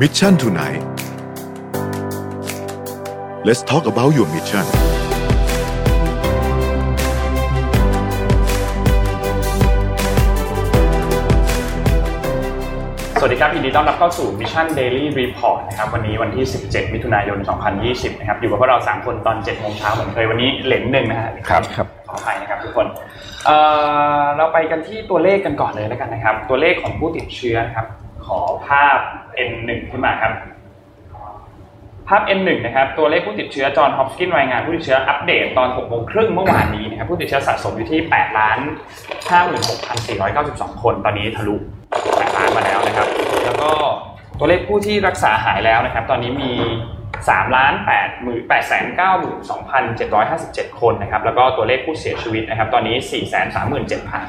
Mission tonight Let's talk about your mission สวัสดีครับยินดีต้อนรับเข้าสู่ Mission Daily Report นะครับวันนี้วันที่ 17 มิถุนายน 2020 นะครับอยู่กับพวกเรา 3 คนตอน 7 โมงเช้าเหมือนเคยวันนี้เหลนหนึ่งนะฮะครับครับขออภัยนะครับทุกคนเอ่อเราไปกันที่ตัวเลขกันก่อนเลยแล้วกันนะครับ ตัวเลขของผู้ติดเชื้อนะครับข อภาพ N1 ขึ้นมาครับ ภาพ N1 นะครับ ตัวเลขผู้ติดเชื้อจอห์นฮอปกินรายงานผู้ติดเชื้ออัปเดตตอน6โมงครึ่งเมื่อวานนี้นะครับ ผู้ติดเชื้อสะสมอยู่ที่8ล้าน56,492 คน ตอนนี้ทะลุ8ล้านมาแล้วนะครับ แล้วก็ตัวเลขผู้ที่รักษาหายแล้วนะครับ ตอนนี้มี3ล้าน8 8 9 2 7 5 7 คนนะครับ แล้วก็ตัวเลขผู้เสียชีวิตนะครับ ตอนนี้ 4 3 7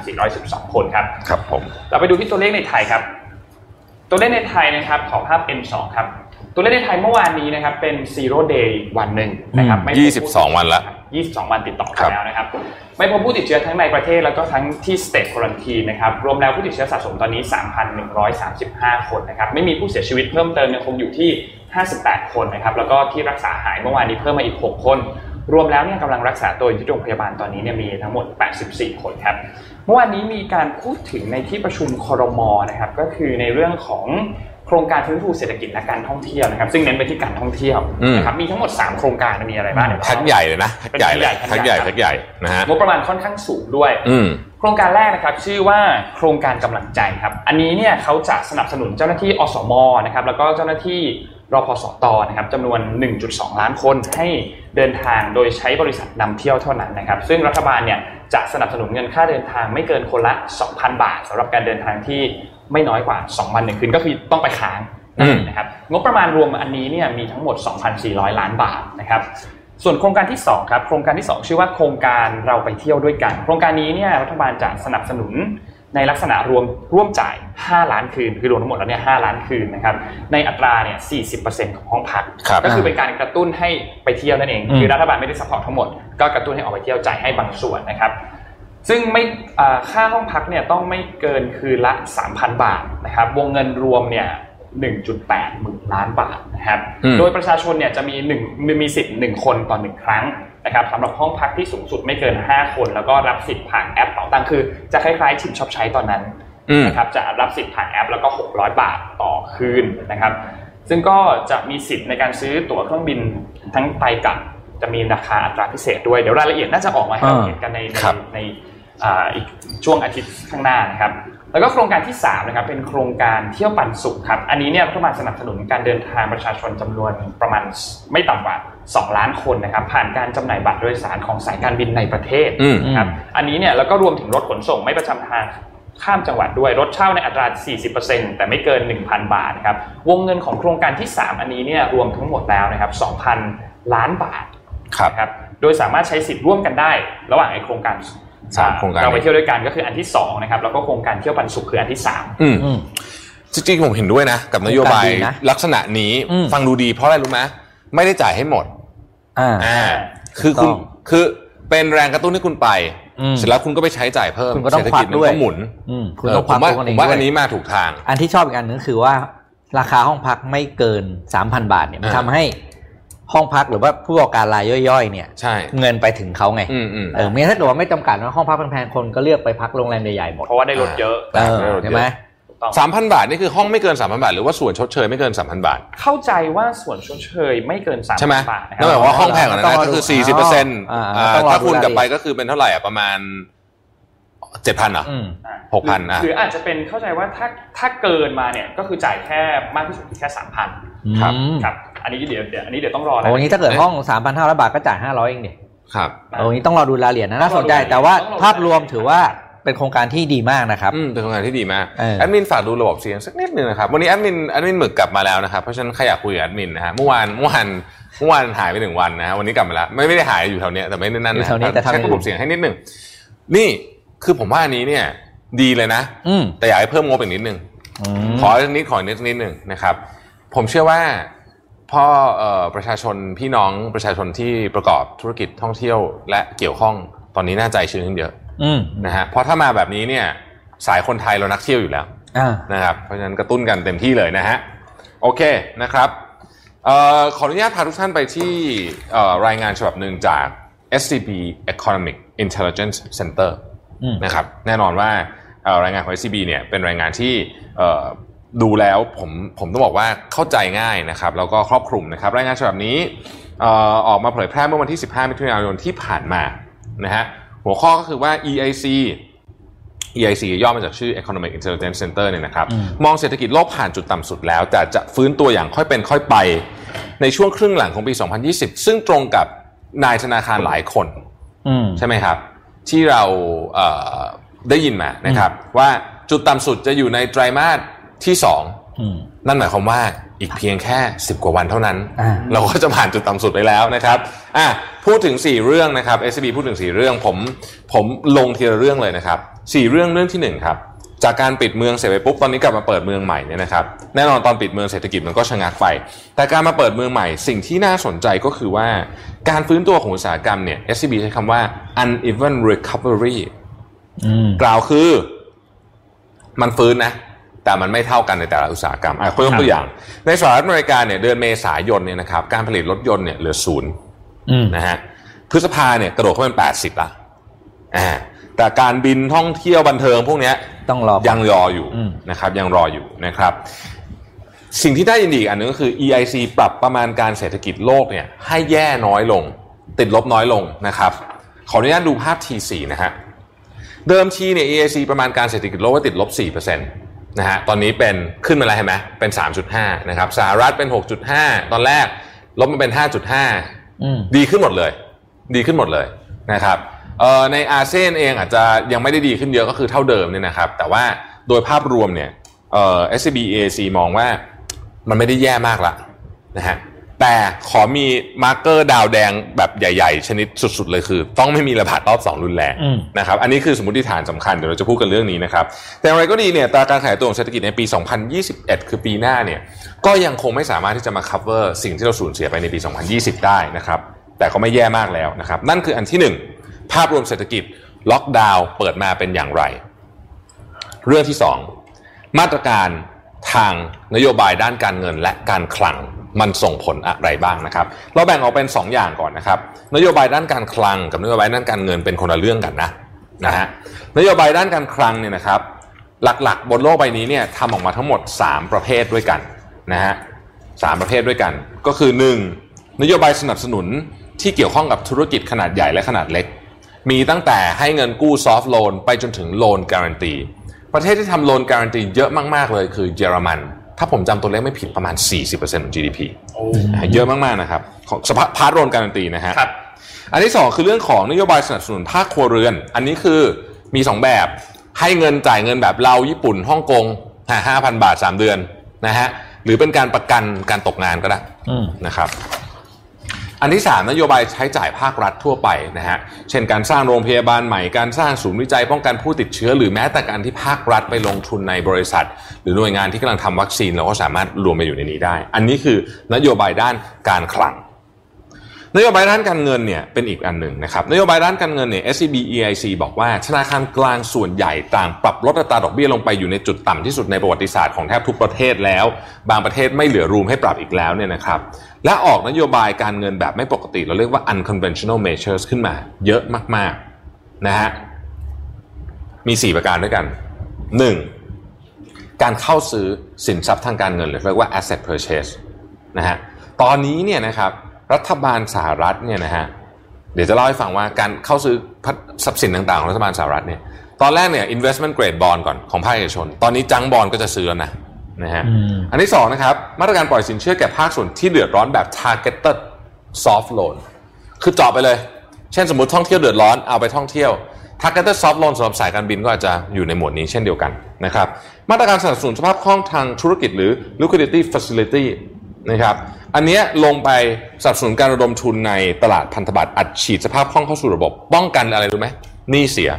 4 1 2 คนครับ ครับผม เราไปดูที่ตัวเลขในไทยครับ ตัวเลขในไทยนะครับขอภาพ M2 ครับ ตัวเลขในไทยเมื่อวานนี้นะครับเป็น zero day วันหนึ่งนะครับไม่พบผู้22วันละ22วันติดต่อครักับนแล้วนะครับ ไม่พบผู้ติดเชื้อทั้งในประเทศแล้วก็ทั้งที่ state quarantine นะครับรวมแล้วผู้ติดเชื้อสะสมตอนนี้ 3,135 คนนะครับไม่มีผู้เสียชีวิตเพิ่มเติมยังคงอยู่ที่ 58 คนนะครับแล้วก็ที่รักษาหายเมื่อวานนี้เพิ่มมาอีก 6 คนรวมแล้วเนี่ยกำลังรักษาตัวอยู่ที่โรงพยาบาลตอนนี้เนี่ยมีทั้งหมด 84 คนครับ เมื่อวานนี้มีการพูดถึงในที่ประชุมครมนะครับก็คือในเรื่องของโครงการฟื้นฟูเศรษฐกิจและการท่องเที่ยวนะครับ ซึ่งเน้นไปที่การท่องเที่ยวอืมนะครับมีทั้งหมด 3 โครงการมีอะไรบ้างเดี๋ยวแพ็คใหญ่เลยนะแพ็คใหญ่เลยเป็นแพ็แพ็คคใหใหญ่ญ่แพ็คใหญ่นะฮะงบประมาณค่อนข้างสูงด้วยอืมโครงการแรกนะครับ ชื่อว่าโครงการกำลังใจครับ อันนี้เนี่ยเขาจะสนับสนุนเจ้าหน้าที่อสมนะครับแล้วก็เจ้าหน้าที่รพสตนะครับจำนวน 1.2 ล้านคนให้เดินทางโดยใช้บริษัทนำเที่ยวเท่านั้นนะครับ ซึ่งรัฐบาลเนี่ย จะสนับสนุนเงินค่าเดินทางไม่เกินคนละ 2,000 บาทสำหรับการเดินทางที่ไม่น้อยกว่า2วันหนึ่งคืนก็คือต้องไปค้างนั่นเองนะครับงบประมาณรวมอันนี้เนี่ยมีทั้งหมด 2,400 ล้านบาทนะครับส่วนโครงการที่2ครับโครงการที่ 2 ชื่อว่าโครงการเราไปเที่ยวด้วยกัน โครงการนี้เนี่ยรัฐบาลจะสนับสนุน ในลักษณะรวมร่วมจ่าย 5 ล้านคืน คือรวมทั้งหมดแล้วเนี่ย5ล้านคืนนะครับในอัตราเนี่ย 40%ของห้องพักครับก็คือเป็นการกระตุ้นให้ไปเที่ยวนั่นเองอืมคือรัฐบาลไม่ได้ support ทั้งหมด ก็กระตุ้นให้ออกไปเที่ยวจ่ายให้บางส่วนนะครับซึ่งไม่อ่าค่าห้องพักเนี่ยต้องไม่เกินคืนละ 3,000 บาทนะครับวงเงินรวมเนี่ย1.8หมื่นล้านบาทนะครับอืมโดยประชาชนเนี่ยจะมีหนึ่งมีสิทธิ์หนึ่งคนต่อหนึ่งครั้ง นะครับสำหรับห้องพักที่สูงสุดไม่เกิน 5 คน แล้วก็รับสิทธิ์ผ่านแอปเป๋าตังค์คือจะคล้ายๆชิมช็อปใช้ตอนนั้นอืมนะครับจะรับสิทธิ์ผ่านแอปแล้วก็ 600 บาทต่อคืนนะครับซึ่งก็จะมีสิทธิ์ในการซื้อตั๋วเครื่องบินทั้งไปกลับจะมีราคาอัตราพิเศษด้วยเดี๋ยวรายละเอียดน่าจะออกมาให้เราอ่าเห็นกันในในครับในอ่าอีกช่วงอาทิตย์ข้างหน้านะครับ แล้วก็โครงการที่3นะครับเป็นโครงการเที่ยวปันสุขครับอันนี้เนี่ยรัฐบาลสนับสนุนการเดินทางประชาชนจำนวนประมาณไม่ต่ำกว่า 2 ล้านคนนะครับผ่านการจำหน่ายบัตรโดยสารของสายการบินในประเทศอืมนะครับอันนี้เนี่ยแล้วก็รวมถึงรถขนส่งไม่ประจำทางข้ามจังหวัดด้วยรถเช่าในอัตรา 40%แต่ไม่เกิน 1,000 บาทนะครับวงเงินของโครงการที่ 3 อันนี้เนี่ยรวมทั้งหมดแล้วนะครับ2,000 ล้านบาทครับนะครับโดยสามารถใช้สิทธิ์ร่วมกันได้ ระหว่างไอ้โครงการ สามโครงการเราไปเที่ยวด้วยกันก็คืออันที่2นะครับแล้วก็โครงการเที่ยวปันสุขคืออันที่3อืมอืมจริงๆผมเห็นด้วยนะ กับนโยบายโครงการดีนะลักษณะนี้อืมฟังดูดีเพราะอะไรรู้ไหมไม่ได้จ่ายให้หมดอ่าอ่าคือคุณถูกต้องคือเป็นแรงกระตุ้นให้คุณไปอืมเสร็จแล้วคุณก็ไปใช้จ่ายเพิ่มคุณก็ต้องเศรษฐควักิกจมันด้วยก็หมุนอืมคุณเออต้องผความมว่าตัวกันผเองมว่าด้วอัยนนี้มาถูกทาง อันที่ชอบอีกอันนึงคือว่าราคาห้องพักไม่เกิน3,000บาทเนี่ยมันอ่าทำให้ ห้องพักหรือว่าผู้ประกอบการรายย่อยๆเนี่ยใช่เงินไปถึงเขาไงอืมอืมเออไม่งั้นถ้าเกิดว่าไม่จำกัดว่าห้องพักแพงๆคนก็เลือกไปพักโรงแรมใหญ่ๆหมดเพราะว่าได้ลดเยอะเออใช่ไหมถูกต้องสามพันบาทนี่คือห้องไม่เกินสามพันบาท หรือว่าส่วนชดเชยไม่เกินสามพันบาท เข้าใจว่าส่วนชดเชยไม่เกิน3ใช่ไหมบาทนะคนั่นหรัมายความว่าห้องแพงกว่านั้นต้องนะรอก็คือดูสี่สิบเปอร์เซ็นต์อ่าต้องรอดูถ้าคูณกลับไปรายละเอียดก็คือเป็นเท่าไหร่อะประมาณเจ็ดพันเหรออืมอ่าหกพันอะหรืออาจจะเป็นเข้าใจว่าถ้าถ้าเกินมาเนี่ยก็คือจ่ายแค่มากที่สุดคือแค่สามพันครับอืมครับ อันนี้เดี๋ยวเดี๋ยวอันนี้เดี๋ยวต้องรอโอ้วันนี้ถ้าเกิดห้อง3,500บาทก็จ่าย500เองดิครับโอ้วันนี้ต้องรอดูรายละเอียดนะน่าสนใจแต่ว่าภาพรวมถือว่าเป็นโครงการที่ดีมากนะครับอืมเป็นโครงการที่ดีมากเออแอดมินฝากดูระบบเสียงสักนิดนึงนะครับวันนี้แอดมินแอดมินหมึกกลับมาแล้วนะครับเพราะฉะนั้นใครอยากคุยกับแอดมินนะฮะเมื่อวานเมื่อวานเมื่อวานหายไปหนึ่งวันนะฮะวันนี้กลับมาแล้วไม่ไม่ได้หายอยู่แถวเนี้ยแต่ไม่ได้นั่นอยู่นะแถวนี้แต่ทำเช็คระบบเสียงให้นิดนึงนี่คือผมว่าอันนี้เนี่ยดีเลยนะอืมแต่อยากให้เพิ่มงบอีกนิดนึงอืมขออีกนิดขออีกนิดนิดหนึ่งนะครับ ผมเชื่อว่า พ่อเอ่อประชาชนพี่น้องประชาชนที่ประกอบธุรกิจท่องเที่ยวและเกี่ยวข้องตอนนี้น่าใจชื้นขึ้นเยอะอืมนะฮะเพราะถ้ามาแบบนี้เนี่ยสายคนไทยเรานักเที่ยวอยู่แล้วอ่านะครับเพราะฉะนั้นกระตุ้นกันเต็มที่เลยนะฮะโอเคนะครับเอ่อขออนุญาตพาทุกท่านไปที่เอ่อรายงานฉบับหนึ่งจาก SCB Economic Intelligence Center อืมนะครับแน่นอนว่าเอ่อรายงานของ SCB เนี่ยเป็นรายงานที่เอ่อ ดูแล้วผมผมต้องบอกว่าเข้าใจง่ายนะครับแล้วก็ครอบคลุมนะครับ รายงานฉบับนี้เอ่อออกมาเผยแพร่เมื่อวันที่ 15 มิถุนายนที่ผ่านมานะฮะหัวข้อก็คือว่า EIC EIC ย่อมาจากชื่อ Economic Intelligence Center เนี่ยนะครับอืมมองเศรษฐกิจโลกผ่านจุดต่ำสุดแล้ว แต่จะฟื้นตัวอย่างค่อยเป็นค่อยไป ในช่วงครึ่งหลังของปี 2020 ซึ่งตรงกับนายธนาคารหลายคนอืมใช่ไหมครับ ที่เราเอ่อได้ยินมานะครับ ว่าจุดต่ำสุดจะอยู่ในไตรมาส ที่อืม2นั่นหมายความว่าอีกเพียงแค่ 10 กว่าวันเท่านั้นอ่าเราก็จะผ่านจุดต่ำสุดไปแล้วนะครับอะพูดถึง 4 เรื่องนะครับ SCB พูดถึง 4 เรื่องผมผมลงทีละเรื่องเลยนะครับ 4 เรื่องเรื่องที่1ครับจากการปิดเมืองเสร็จไปปุ๊บตอนนี้กลับมาเปิดเมืองใหม่เนี่ยนะครับแน่นอนตอนปิดเมืองเศรษฐกิจมันก็ชะงักไป แต่การมาเปิดเมืองใหม่ สิ่งที่น่าสนใจก็คือว่า การฟื้นตัวของอุตสาหกรรมเนี่ย SCB ใช้คำว่า uneven recovery อืมกล่าวคือ มันฟื้นนะ แต่มันไม่เท่ากันในแต่ละอุตสาหกรรมอะยกตัวอย่าง ในสหรัฐอเมริกาเนี่ยเดือนเมษายนเนี่ยนะครับการผลิตรถยนต์เนี่ยเหลือศูนย์อืมนะฮะพฤษภาเนี่ยกระโดดเข้าเป็นแปดสิบละอ่าแต่การบินท่องเที่ยวบันเทิงพวกเนี้ยต้องรอก่อนยังรออยู่อืมนะครับยังรออยู่นะครับ สิ่งที่ได้ยินดีอีกอันนึงก็คือ EIC ปรับประมาณการเศรษฐกิจโลกเนี่ยให้แย่น้อยลง ติดลบน้อยลงนะครับขออนุญาตดูภาพ T4 นะฮะเดิมทีเนี่ย EIC ประมาณการเศรษฐกิจโลกว่าติดลบ4% นะฮะตอนนี้เป็นขึ้นมาแล้วเห็นไหมเป็น 3.5 นะครับสหรัฐเป็น 6.5 ตอนแรกลบมาเป็น 5.5อืมดีขึ้นหมดเลย ดีขึ้นหมดเลยนะครับเอ่อในอาเซียนเองอาจจะยังไม่ได้ดีขึ้นเยอะก็คือเท่าเดิมเนี่ยนะครับ แต่ว่าโดยภาพรวมเนี่ยเอ่อ SCB EIC มองว่ามันไม่ได้แย่มากละนะฮะ แต่ขอมี marker ดาวแดงแบบใหญ่ ๆ ชนิดสุด ๆ เลยคือ ต้องไม่มีระบาดรอบ 2 รุนแรงอืมนะครับอันนี้คือสมมติฐานสำคัญ เดี๋ยวเราจะพูดกันเรื่องนี้นะครับ แต่อย่างไรก็ดีเนี่ยตราการขยายตัวของเศรษฐกิจในปี 2021 คือปีหน้าเนี่ยก็ยังคงไม่สามารถที่จะมา cover สิ่งที่เราสูญเสียไปในปี 2020 ได้นะครับแต่ก็ไม่แย่มากแล้วนะครับนั่นคืออันที่หนึ่งภาพรวมเศรษฐกิจล็อกดาวน์เปิดมาเป็นอย่างไร เรื่องที่สองมาตรการ ทางนโยบายด้านการเงินและการคลังมันส่งผลอะไรบ้างนะครับ เราแบ่งออกเป็น 2 อย่างก่อนนะครับ นโยบายด้านการคลัง กับนโยบายด้านการเงินเป็นคนละเรื่องกันนะนะฮะนโยบายด้านการคลังเนี่ยนะครับ หลักๆ บนโลกใบนี้เนี่ยทำออกมาทั้งหมด 3 ประเภทด้วยกันนะฮะสามประเภทด้วยกัน ก็คือ 1. นโยบายสนับสนุนที่เกี่ยวข้องกับธุรกิจขนาดใหญ่และขนาดเล็ก มีตั้งแต่ให้เงินกู้ soft loan ไปจนถึง loan guarantee ประเทศที่ทำ loan guarantee เยอะมาก ๆ เลยคือเยอรมัน ถ้าผมจำตัวเลขไม่ผิดประมาณ 40%ของ GDP เยอะมากๆนะครับของสภาพ part loan guarantee นะฮะครับอันที่ 2 คือเรื่องของนโยบายสนับสนุนภาคครัวเรือน อันนี้คือมี 2 แบบให้เงินจ่ายเงินแบบเราญี่ปุ่นฮ่องกงห้าพันบาท 3 เดือนนะฮะหรือเป็นการประกันการตกงานก็ได้อืมนะครับ อันที่ 3 นโยบายใช้จ่ายภาครัฐทั่วไปนะฮะ เช่นการสร้างโรงพยาบาลใหม่ การสร้างศูนย์วิจัยป้องกันผู้ติดเชื้อ หรือแม้แต่การที่ภาครัฐไปลงทุนในบริษัท หรือหน่วยงานที่กำลังทำวัคซีนเราก็สามารถรวมไปอยู่ในนี้ได้ อันนี้คือนโยบายด้านการคลัง นโยบายด้านการเงินเนี่ยเป็นอีกอันหนึ่งนะครับ นโยบายด้านการเงินเนี่ย SCB EIC บอกว่าธนาคารกลางส่วนใหญ่ต่างปรับลดอัตราดอกเบี้ยลงไปอยู่ในจุดต่ำที่สุดในประวัติศาสตร์ของแทบทุกประเทศแล้ว บางประเทศไม่เหลือรูมให้ปรับอีกแล้วเนี่ยนะครับ และออกนโยบายการเงินแบบไม่ปกติ เราเรียกว่า unconventional measures ขึ้นมาเยอะมากๆนะฮะมี 4 ประการด้วยกัน 1. การเข้าซื้อสินทรัพย์ทางการเงินหรือเรียกว่า asset purchase นะฮะตอนนี้เนี่ยนะครับรัฐบาลสหรัฐเนี่ยนะฮะเดี๋ยวจะเล่าให้ฟังว่าการเข้าซื้อทรัพย์สินต่างๆของรัฐบาลสหรัฐเนี่ยตอนแรกเนี่ย investment grade bond ก่อนของภาคเอกชน ตอนนี้จังบอลก็จะซื้อแล้วนะ นะฮะอืมอันที่สองนะครับ มาตรการปล่อยสินเชื่อแก่ภาคส่วนที่เดือดร้อนแบบ targeted soft loan คือเจาะไปเลย เช่นสมมติท่องเที่ยวเดือดร้อนเอาไปท่องเที่ยว targeted soft loan สำหรับสายการบินก็อาจจะอยู่ในหมวดนี้เช่นเดียวกันนะครับ มาตรการสนับสนุนสภาพคล่องทางธุรกิจหรือ liquidity facility นะครับ อันเนี้ยลงไปสนับสนุนการระดมทุนในตลาดพันธบัตรอัดฉีดสภาพคล่องเข้าสู่ระบบ ป้องกันอะไรรู้ไหม หนี้เสีย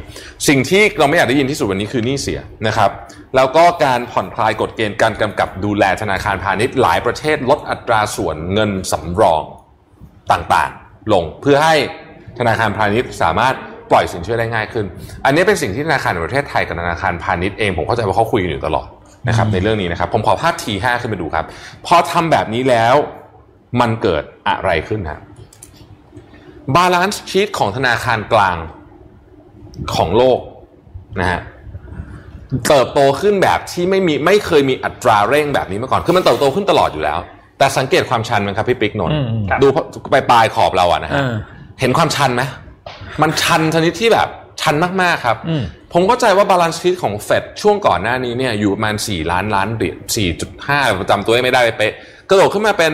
สิ่งที่เราไม่อยากได้ยินที่สุดวันนี้คือหนี้เสียนะครับ แล้วก็การผ่อนคลายกฎเกณฑ์การกำกับดูแลธนาคารพาณิชย์หลายประเทศลดอัตราส่วนเงินสำรองต่างๆ ลงเพื่อให้ธนาคารพาณิชย์สามารถปล่อยสินเชื่อได้ง่ายขึ้น อันนี้เป็นสิ่งที่ธนาคารในประเทศไทยกับธนาคารพาณิชย์เองผมเข้าใจว่าเขาคุยกันอยู่ตลอดนะครับในเรื่องนี้นะครับ ผมขอภาพ T5 ขึ้นมาดูครับ พอทำแบบนี้แล้วมันเกิดอะไรขึ้นครับ balance sheet ของธนาคารกลาง ของโลกนะฮะเติบโตขึ้นแบบที่ไม่มีไม่เคยมีอัตราเร่งแบบนี้มาก่อน คือมันเติบโตขึ้นตลอดอยู่แล้ว แต่สังเกตความชันมันครับพี่ปิ๊กนนท์อืมอืมครับดูไปปลายขอบเราอะนะฮะเออเห็นความชันไหมมันชันชนิดที่แบบชันมากๆครับอืมผมเข้าใจว่า balance sheet ของเฟดช่วงก่อนหน้านี้เนี่ยอยู่ประมาณ 4 ล้านล้านเหรียญ4.5ประจำตัวไม่ได้เป๊ะกระโดดขึ้นมาเป็น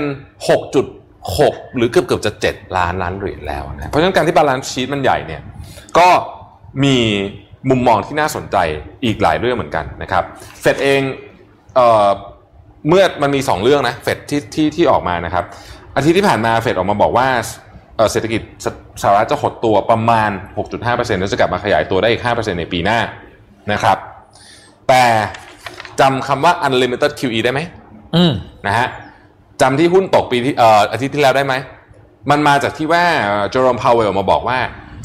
6.6 หรือเกือบเกือบๆจะ 7 ล้านล้านเหรียญแล้วนะเพราะฉะนั้นการที่ balance sheet มันใหญ่เนี่ยก็ มีมุมมองที่น่าสนใจอีกหลายเรื่องเหมือนกันนะครับเฟดเองเอ่อเมื่อมันมี 2 เรื่องนะเฟดที่ที่ที่ออกมานะครับ อาทิตย์ที่ผ่านมาเฟดออกมาบอกว่าเอ่อเศรษฐกิจสสหรัฐจะหดตัวประมาณ 6.5%แล้วจะกลับมาขยายตัวได้อีก 5%ในปีหน้านะครับ แต่จำคำว่า unlimited QE ได้ไหมอืมนะฮะจำที่หุ้นตกปีที่เอ่ออาทิตย์ที่แล้วได้ไหม มันมาจากที่ว่าเจอร์มพาวเวลมาบอกว่า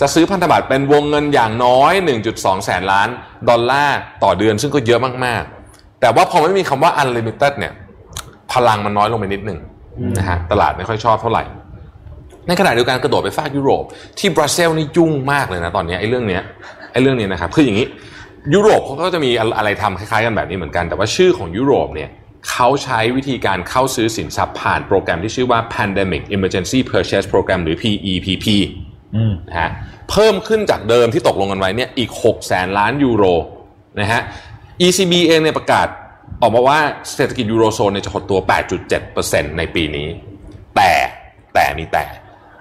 จะซื้อพันธบัตรเป็นวงเงินอย่างน้อย 1.2 แสนล้าน ดอลลาร์ต่อเดือนซึ่งก็เยอะมากๆ แต่ว่าพอไม่มีคำว่า unlimited เนี่ย พลังมันน้อยลงไปนิดหนึ่งนะฮะตลาดไม่ค่อยชอบเท่าไหร่ ในขณะเดียวกันกระโดดไปฟากยุโรป ที่บรัสเซลส์นี่ยุ่งมากเลยนะตอนนี้ไอ้เรื่องเนี้ยไอ้เรื่องนี้นะครับคืออย่างนี้ยุโรปเขาก็จะมีอะไรทำคล้ายๆกันแบบนี้เหมือนกัน แต่ว่าชื่อของยุโรปเนี่ยเขาใช้วิธีการเข้าซื้อสินทรัพย์ผ่านโปรแกรมที่ชื่อว่า Pandemic Emergency Purchase Program หรือ PEPP นะฮะเพิ่มขึ้นจากเดิมที่ตกลงกันไว้เนี่ยอีก6แสนล้านยูโรนะฮะ ECB เองเนี่ยประกาศออกมาว่าเศรษฐกิจยูโรโซนเนี่ยจะหดตัว 8.7%ในปีนี้ แต่แต่มีแต่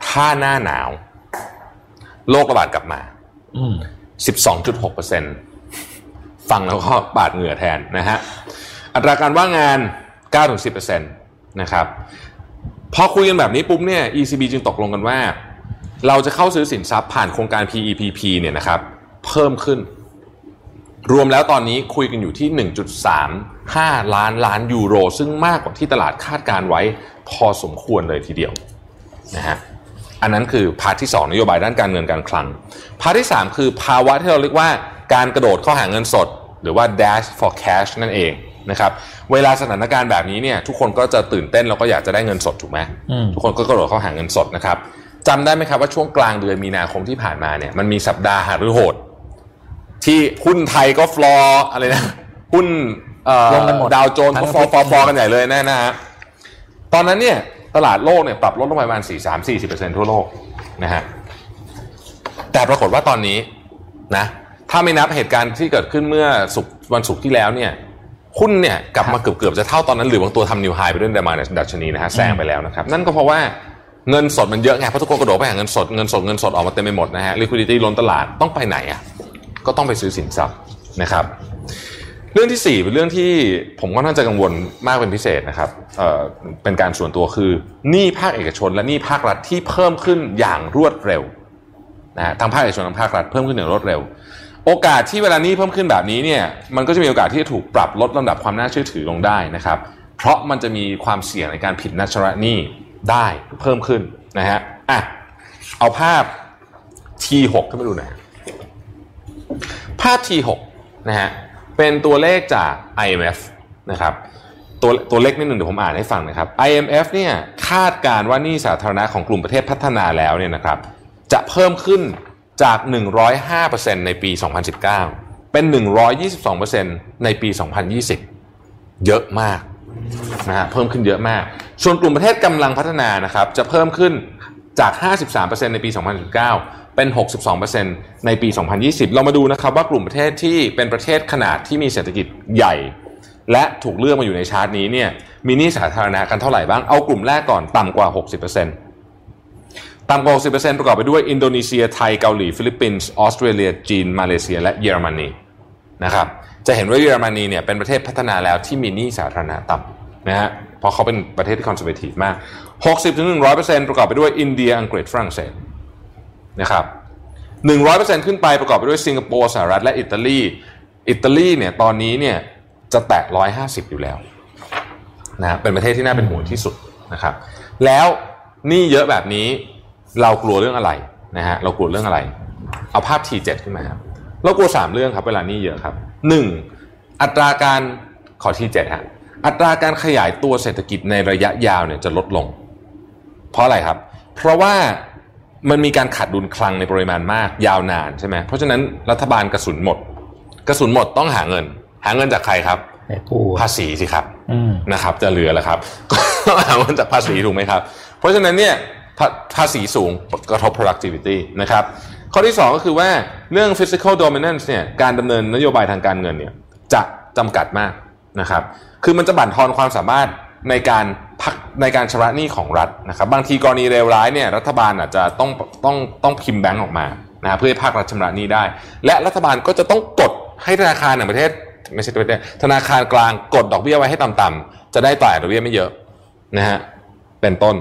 ถ้าหน้าหนาว โรคระบาดกลับมาอืม12.6%ฟังแล้วก็บาดเหงื่อแทนนะฮะ อัตราการว่างงาน 9-10%นะครับ พอคุยกันแบบนี้ปุ๊บเนี่ย ECB จึงตกลงกันว่า เราจะเข้าซื้อสินทรัพย์ผ่านโครงการ PEPP เนี่ยนะครับ เพิ่มขึ้น รวมแล้วตอนนี้คุยกันอยู่ที่ 1.35 ล้านล้านยูโร ซึ่งมากกว่าที่ตลาดคาดการณ์ไว้พอสมควรเลยทีเดียวนะฮะอันนั้นคือ part ที่ 2 นโยบายด้านการเงินการคลัง part ที่ 3 คือภาวะที่เราเรียกว่าการกระโดดเข้าหาเงินสด หรือว่า dash for cash นั่นเองนะครับเวลาสถานการณ์แบบนี้เนี่ยทุกคนก็จะตื่นเต้นแล้วก็อยากจะได้เงินสดถูกไหมอืมทุกคนก็กระโดดเข้าหาเงินสดนะครับ จำได้ไหมครับว่าช่วงกลางเดือนมีนาคมที่ผ่านมาเนี่ยมันมีสัปดาห์หารือโหด ที่หุ้นไทยก็ฟลอร์อะไรนะหุ้นเอ่อลงกันหมดดาวโจนส์ก็ floor floor floor กันใหญ่เลยนะนะฮะตอนนั้นเนี่ยตลาดโลกเนี่ยปรับลดลงไปประมาณ 4 3 40ทั่วโลกนะฮะแต่ปรากฏว่าตอนนี้นะถ้าไม่นับเหตุการณ์ที่เกิดขึ้นเมื่อศุกร์วันศุกร์ที่แล้วเนี่ยหุ้นเนี่ยกลับมาเกือบๆจะเท่าตอนนั้นหรือบางตัวทำนิวไฮไปด้วยเดมาดัชนีนะฮะแซงไปแล้วนะครับ นั่นก็เพราะว่า เงินสดมันเยอะไงเพราะทุกคนกระโดดไปหาเงินสดเงินสดเงินสดออกมาเต็มไปหมดนะฮะ liquidity ล้นตลาดต้องไปไหนอะก็ต้องไปซื้อสินทรัพย์นะครับ เรื่องที่ 4 เป็นเรื่องที่ผมก็น่าจะกังวลมากเป็นพิเศษนะครับเเป็นการส่วนตัวคือหนี้ภาคเอกชน และหนี้ภาครัฐที่เพิ่มขึ้นอย่างรวดเร็วนะฮะทั้งภาคเอกชนทั้งภาครัฐเพิ่มขึ้นอย่างรวดเร็ว โอกาสที่เวลาหนี้เพิ่มขึ้นแบบนี้เนี่ยมันก็จะมีโอกาสที่จะถูกปรับลดลำดับความน่าเชื่อถือลงได้นะครับ เพราะมันจะมีความเสี่ยงในการผิดนัดชำระหนี้ ได้เพิ่มขึ้นนะฮะอะเอาภาพ T6 ขึ้นมาดูหน่อยภาพ T6 นะฮะเป็นตัวเลขจาก IMF นะครับตัวตัวเลขนิดหนึ่งเดี๋ยวผมอ่านให้ฟังนะครับ IMF เนี่ยคาดการณ์ว่านี้สาธารณะของกลุ่มประเทศพัฒนาแล้วเนี่ยนะครับจะเพิ่มขึ้นจาก 105%ในปี 2019 เป็น 122%ในปี 2020 เยอะมาก นะฮะเพิ่มขึ้นเยอะมาก ส่วนกลุ่มประเทศกำลังพัฒนานะครับจะเพิ่มขึ้นจาก 53%ในปี 2019 เป็น 62%ในปี 2020 เรามาดูนะครับว่ากลุ่มประเทศที่เป็นประเทศขนาดที่มีเศรษฐกิจใหญ่ และถูกเลือกมาอยู่ในชาร์ตนี้เนี่ยมีหนี้สาธารณะกันเท่าไหร่บ้าง เอากลุ่มแรกก่อนต่ำกว่า 60%ต่ำกว่า 60%ประกอบไปด้วยอินโดนีเซียไทยเกาหลี ฟิลิปปินส์ออสเตรเลียจีน มาเลเซีย และเยอรมนีนะครับ จะเห็นว่าเยอรมนีเนี่ยเป็นประเทศพัฒนาแล้วที่มีหนี้สาธารณะต่ำนะฮะเพราะเขาเป็นประเทศที่ conservative มาก 60-100%ประกอบไปด้วยอินเดียอังกฤษฝรั่งเศสนะครับ100%ขึ้นไปประกอบไปด้วยสิงคโปร์สหรัฐและอิตาลีอิตาลีเนี่ยตอนนี้เนี่ยจะแตะ150 อยู่แล้วนะฮะเป็นประเทศที่น่าเป็นห่วงที่สุดนะครับแล้วหนี้เยอะแบบนี้เรากลัวเรื่องอะไรนะฮะเรากลัวเรื่องอะไร เอาภาพ T7 ขึ้นมาครับเรากลัว 3 เรื่องครับเวลานี้เยอะครับ 1. อัตราการข้อที่7ฮะอัตราการขยายตัวเศรษฐกิจในระยะยาวเนี่ยจะลดลง เพราะอะไรครับ เพราะว่ามันมีการขาดดุลคลังในปริมาณมากยาวนานใช่ไหมเพราะฉะนั้นรัฐบาลกระสุนหมด กระสุนหมดต้องหาเงิน หาเงินจากใครครับไอ้กู้ภาษีสิครับอืมนะครับ จะเหลือแล้วครับก็เอาเงินจากภาษีถูกไหมครับ เพราะฉะนั้นเนี่ยภาภาษีสูงกระทบ productivity นะครับ ข้อที่ 2 ก็คือว่าเรื่อง physical dominance เนี่ยการดำเนินนโยบายทางการเงินเนี่ยจะจำกัดมากนะครับ คือมันจะบั่นทอนความสามารถในการพักในการชำระหนี้ของรัฐนะครับ บางทีกรณีเลวร้ายเนี่ยรัฐบาลอาจจะต้องต้องต้องพิมพ์แบงก์ออกมานะเพื่อให้ภาครัฐชำระหนี้ได้ และรัฐบาลก็จะต้องกดให้ธนาคารในประเทศไม่ใช่ประเทศธนาคารกลางกดดอกเบี้ยไว้ให้ต่ำๆจะได้จ่ายดอกเบี้ยไม่เยอะนะฮะเป็นต้น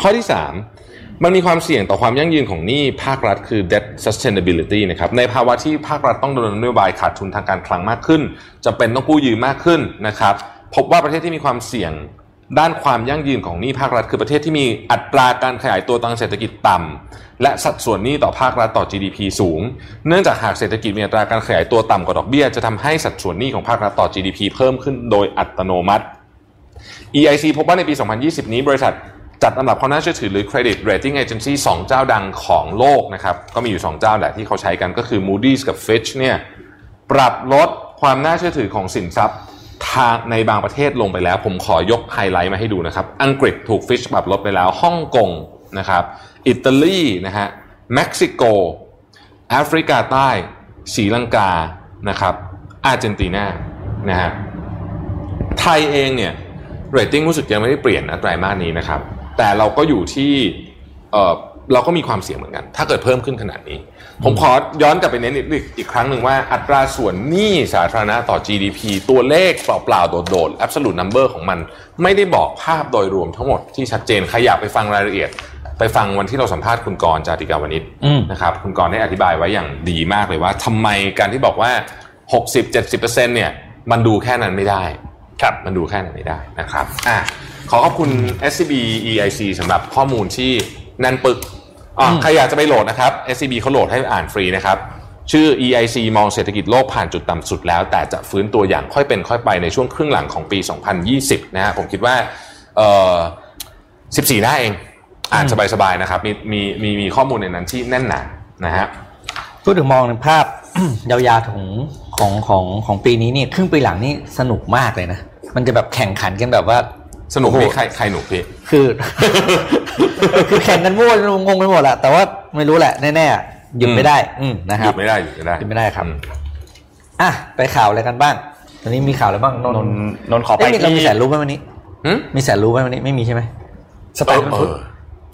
ข้อที่3 มันมีความเสี่ยงต่อความยั่งยืนของหนี้ภาครัฐคือ debt sustainability นะครับในภาวะที่ภาครัฐต้องดำเนินนโยบายขาดทุนทางการคลังมากขึ้นจะเป็นต้องกู้ยืมมากขึ้นนะครับพบว่าประเทศที่มีความเสี่ยงด้านความยั่งยืนของหนี้ภาครัฐ คือประเทศที่มีอัตราการขยายตัวทางเศรษฐกิจต่ำและสัดส่วนหนี้ต่อภาครัฐต่อ GDP สูง เนื่องจากหากเศรษฐกิจมีอัตราการขยายตัวต่ำกว่าดอกเบี้ย จะทำให้สัดส่วนหนี้ของภาครัฐต่อ GDP เพิ่มขึ้นโดยอัตโนมัติ EIC พบว่าในปี 2020 นี้บริษัท จัดอันดับความน่าเชื่อถือหรือ Credit Rating Agency 2 เจ้าดังของโลกนะครับก็มีอยู่ 2 เจ้าแหละที่เขาใช้กันก็คือ Moody's กับ Fitch เนี่ยปรับลดความน่าเชื่อถือของสินทรัพย์ทางในบางประเทศลงไปแล้ว ผมขอยกไฮไลท์มาให้ดูนะครับ อังกฤษถูก Fitch ปรับลดไปแล้วฮ่องกงนะครับอิตาลีนะฮะเม็กซิโกแอฟริกาใต้ศรีลังกานะครับอาร์เจนตินานะฮะไทยเองเนี่ยเรตติ้งรู้สึกยังไม่ได้เปลี่ยนนะไตรมาสนี้นะครับ แต่เราก็อยู่ที่เออเราก็มีความเสี่ยงเหมือนกัน ถ้าเกิดเพิ่มขึ้นขนาดนี้ ผมขอย้อนกลับไปเน้นอีกอีกครั้งหนึ่งว่าอัตราส่วนหนี้สาธารณะต่อ GDP ตัวเลขเปล่าๆโดดๆ absolute number ของมัน ไม่ได้บอกภาพโดยรวมทั้งหมดที่ชัดเจนใครอยากไปฟังรายละเอียด ไปฟังวันที่เราสัมภาษณ์คุณกรณ์จาติกาวนิชอืมนะครับคุณกรณ์ได้อธิบายไว้อย่างดีมากเลยว่าทำไมการที่บอกว่า 60-70%เนี่ยมันดูแค่นั้นไม่ได้ ครับมันดูแค่นั้นไม่ได้นะครับอะขอขอบคุณ SCB EIC สำหรับข้อมูลที่แน่นปึกอะใครอยากจะไปโหลดนะครับ SCB เขาโหลดให้อ่านฟรีนะครับชื่อ EIC มองเศรษฐกิจโลกผ่านจุดต่ำสุดแล้ว แต่จะฟื้นตัวอย่างค่อยเป็นค่อยไปในช่วงครึ่งหลังของปี 2020 นะฮะผมคิดว่าเอ่อ14 หน้าเอง อ่านสบายๆนะครับ มีมีมีมีข้อมูลในนั้นที่แน่นหนานะฮะพูดถึงมองในภาพ ยาวๆของของของของปีนี้นี่ครึ่งปีหลังนี่สนุกมากเลยนะ มันจะแบบแข่งขันกันแบบว่าสนุกโอ้พี่โหใครใครหนุกพี่คือ คือแข่งกันมั่วงงไปหมดแหละแต่ว่าไม่รู้แหละแน่ๆหยุดไม่ได้อืมนะคหรัยุบดไม่ได้หยุดไม่ได้หยุดไม่ได้ครับอืมอะไปข่าวอะไรกันบ้างตอนนี้มีข่าวอะไรบ้างนนนนท์นนขอไปเอ้ยมีเราที่มีแสนรู้ไหมวันนี้หึมีแสนรู้ไหมวันนี้ไม่มีใช่ไหมสไตล์เออเดี๋ยว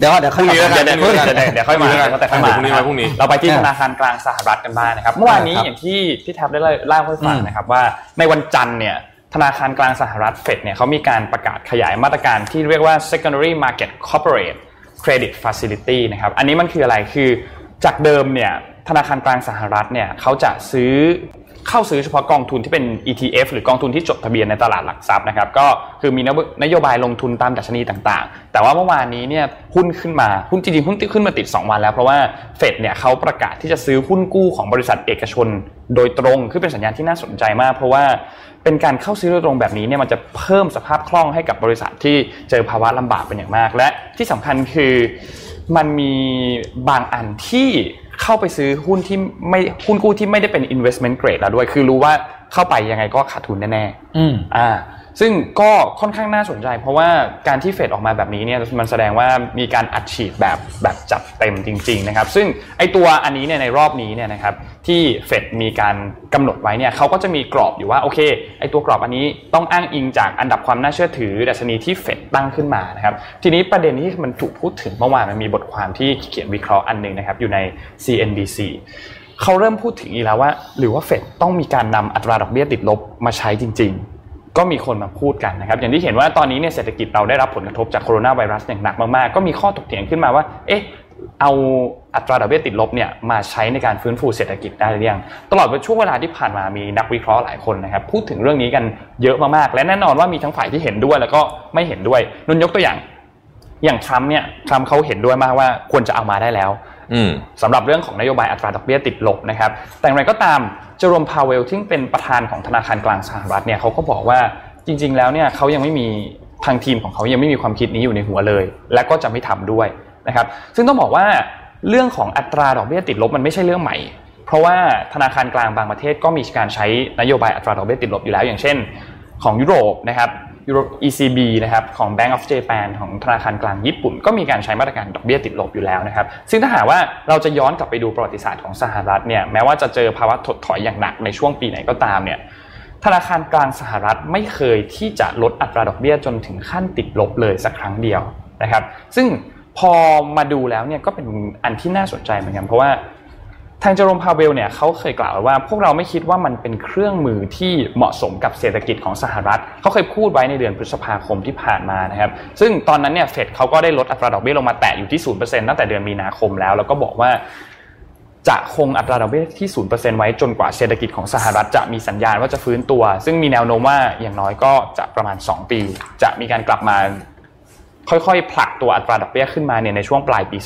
เดี๋ยวพรุ่งนี้แล้วกันเดี๋ยวเดี๋ยวเดี๋ยวเดี๋ยวค่อยมาพรุ่งนี้แล้วกันแต่ค่อยมาพรุ่งนี้ไว้พรุ่งนี้เราไปที่ธนาคารกลางสหรัฐกันบ้างนะครับ เมื่อวานนี้อย่างที่พี่แท็บได้เล่าให้ฟังนะครับว่าในวันจันทร์เนี่ยธนาคารกลางสหรัฐเฟดเนี่ยเขามีการประกาศขยายมาตรการที่เรียกว่า secondary market corporate credit facility นะครับอันนี้มันคืออะไรคือจากเดิมเนี่ยธนาคารกลางสหรัฐเนี่ยเขาจะซื้อ เข้าซื้อเฉพาะกองทุนที่เป็น ETF หรือกองทุนที่จดทะเบียนในตลาดหลักทรัพย์นะครับก็คือมีนโยบายลงทุนตามดัชนีต่างๆ แต่ว่าเมื่อวานนี้เนี่ยหุ้นขึ้นมาหุ้นจริงๆหุ้นขึ้นมาติด 2 วันแล้ว เพราะว่าเฟดเนี่ยเขาประกาศที่จะซื้อหุ้นกู้ของบริษัทเอกชน โดยตรงคือเป็นสัญญาณที่น่าสนใจมาก เพราะว่าเป็นการเข้าซื้อโดยตรงแบบนี้เนี่ยมันจะเพิ่มสภาพคล่องให้กับบริษัทที่เจอภาวะลำบากเป็นอย่างมาก และที่สำคัญคือมันมีบางอันที่ เข้าไปซื้อหุ้นที่ไม่หุ้นกู้ที่ไม่ได้เป็น investment grade แล้วด้วย คือรู้ว่าเข้าไปยังไงก็ขาดทุนแน่ๆอืมอ่า ซึ่งก็ค่อนข้างน่าสนใจ เพราะว่าการที่เฟดออกมาแบบนี้เนี่ยมันแสดงว่ามีการอัดฉีดแบบแบบจัดเต็มจริงๆนะครับซึ่งไอตัวอันนี้เนี่ยในรอบนี้เนี่ยนะครับที่เฟดมีการกำหนดไว้เนี่ยเขาก็จะมีกรอบอยู่ว่าโอเคไอตัวกรอบอันนี้ต้องอ้างอิงจากอันดับความน่าเชื่อถือดัชนีที่เฟดตั้งขึ้นมานะครับทีนี้ประเด็นที่มันถูกพูดถึงเมื่อวานมันมีบทความที่เขียนวิเคราะห์อันหนึ่งนะครับอยู่ใน CNBC เขาเริ่มพูดถึงอีกแล้วว่า หรือว่าเฟดต้องมีการนำอัตราดอกเบี้ยติดลบมาใช้จริง ๆ ก็มีคนมาพูดกันนะครับอย่างที่เห็นว่าตอนนี้เนี่ยเศรษฐกิจเราได้รับผลกระทบจากโคโรนาไวรัสอย่างหนักมากๆ ก็มีข้อถกเถียงขึ้นมาว่า เอ๊ะเอาอัตราดอกเบี้ยติดลบเนี่ยมาใช้ในการฟื้นฟูเศรษฐกิจได้หรือยังตลอดช่วงเวลาที่ผ่านมามีนักวิเคราะห์หลายคนนะครับพูดถึงเรื่องนี้กันเยอะมากๆและแน่นอนว่ามีทั้งฝ่ายที่เห็นด้วยแล้วก็ไม่เห็นด้วยนนยกตัวอย่างอย่างทรัมป์เนี่ยทรัมป์เขาเห็นด้วยมากว่าควรจะเอามาได้แล้ว สำหรับเรื่องของนโยบายอัตราดอกเบี้ยติดลบนะครับ แต่อย่างไรก็ตามเจอโรมพาวเวลที่เป็นประธานของธนาคารกลางสหรัฐเนี่ยเขาก็บอกว่าจริง ๆ แล้วเนี่ยเขายังไม่มีทางทีมของเขายังไม่มีความคิดนี้อยู่ในหัวเลย และก็จะไม่ทำด้วยนะครับ ซึ่งต้องบอกว่าเรื่องของอัตราดอกเบี้ยติดลบมันไม่ใช่เรื่องใหม่ เพราะว่าธนาคารกลางบางประเทศก็มีการใช้นโยบายอัตราดอกเบี้ยติดลบอยู่แล้ว อย่างเช่น ของยุโรปนะครับ ECB นะครับของ Bank of Japan ของธนาคารกลางญี่ปุ่น ก็มีการใช้มาตรการดอกเบี้ยติดลบอยู่แล้วนะครับ ซึ่งถ้าหากว่าเราจะย้อนกลับไปดูประวัติศาสตร์ของสหรัฐเนี่ยแม้ว่าจะเจอภาวะถดถอยอย่างหนักในช่วงปีไหนก็ตามเนี่ยธนาคารกลางสหรัฐไม่เคยที่จะลดอัตราดอกเบี้ยจนถึงขั้นติดลบเลยสักครั้งเดียวนะครับ ซึ่งพอมาดูแล้วเนี่ยก็เป็นอันที่น่าสนใจเหมือนกันเพราะว่า ทางเจอโรมพาเวลเนี่ยเขาเคยกล่าวว้ว่า พวกเราไม่คิดว่ามันเป็นเครื่องมือที่เหมาะสมกับเศรษฐกิจของสหรัฐ เขาเคยพูดไว้ในเดือนพฤษภาคมที่ผ่านมานะครับ ซึ่งตอนนั้นเนี่ยเฟดเขาก็ได้ลดอัตราดอกเบี้ยลงมาแตะอยู่ที่ 0%ตั้งแต่เดือนมีนาคมแล้ว แล้วก็บอกว่าจะคงอัตราดอกเบี้ยที่ 0%ไว้จนกว่าเศรษฐกิจของสหรัฐจะมีสัญญาณว่าจะฟื้นตัว ซึ่งมีแนวโน้มว่าอย่างน้อยก็จะประมาณ 2 ปี จะมีการกลับมาค่อยๆผลักตัวอัตราดอกเบี้ยขึ้นมาเนี่ยในช่วงปลายปี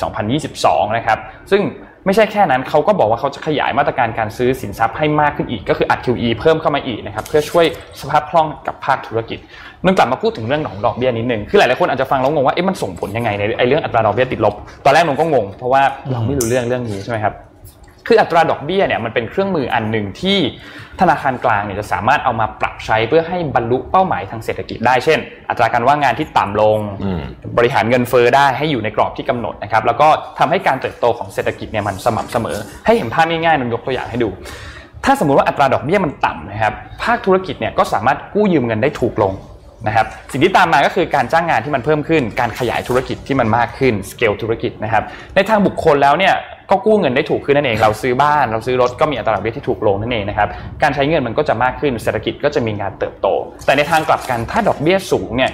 2022 นะครับ ซึ่ง ไม่ใช่แค่นั้นเขาก็บอกว่าเขาจะขยายมาตรการการซื้อสินทรัพย์ให้มากขึ้นอีก ก็คืออัด QE เพิ่มเข้ามาอีกนะครับเพื่อช่วยสภาพคล่องกับภาคธุรกิจนึกกลับมาพูดถึงเรื่องของดอกเบี้ยนิดนึงคือหลายๆคนอาจจะฟังแล้วงงว่าเอ๊ะมันส่งผลยังไงในไอ้เรื่องอัตราดอกเบี้ยติดลบตอนแรกนงก็งงเพราะว่าเราไม่รู้เรื่องเรื่องนี้ใช่ไหมครับ คืออัตราดอกเบี้ยเนี่ยมันเป็นเครื่องมืออันหนึ่งที่ธนาคารกลางเนี่ยจะสามารถเอามาปรับใช้เพื่อให้บรรลุเป้าหมายทางเศรษฐกิจได้เช่น อัตราการว่างงานที่ต่ำลงอืมบริหารเงินเฟ้อได้ให้อยู่ในกรอบที่กำหนดนะครับแล้วก็ทำให้การเติบโตของเศรษฐกิจเนี่ยมันสม่ำเสมอ ให้เห็นภาพง่ายๆนนยกตัวอย่างให้ดู ถ้าสมมุติว่าอัตราดอกเบี้ยมันต่ำนะครับภาคธุรกิจเนี่ยก็สามารถกู้ยืมเงินได้ถูกลง นะครับสิ่งที่ตามมาก็คือการจ้างงานที่มันเพิ่มขึ้น การขยายธุรกิจที่มันมากขึ้นสเกลธุรกิจนะครับในทางบุคคลแล้วเนี่ยก็กู้เงินได้ถูกขึ้นนั่นเอง เราซื้อบ้าน เราซื้อรถก็มีอัตราดอกเบี้ยที่ถูกลงนั่นเองนะครับ การใช้เงินมันก็จะมากขึ้น เศรษฐกิจก็จะมีงานเติบโต แต่ในทางกลับกัน ถ้าดอกเบี้ยสูงเนี่ย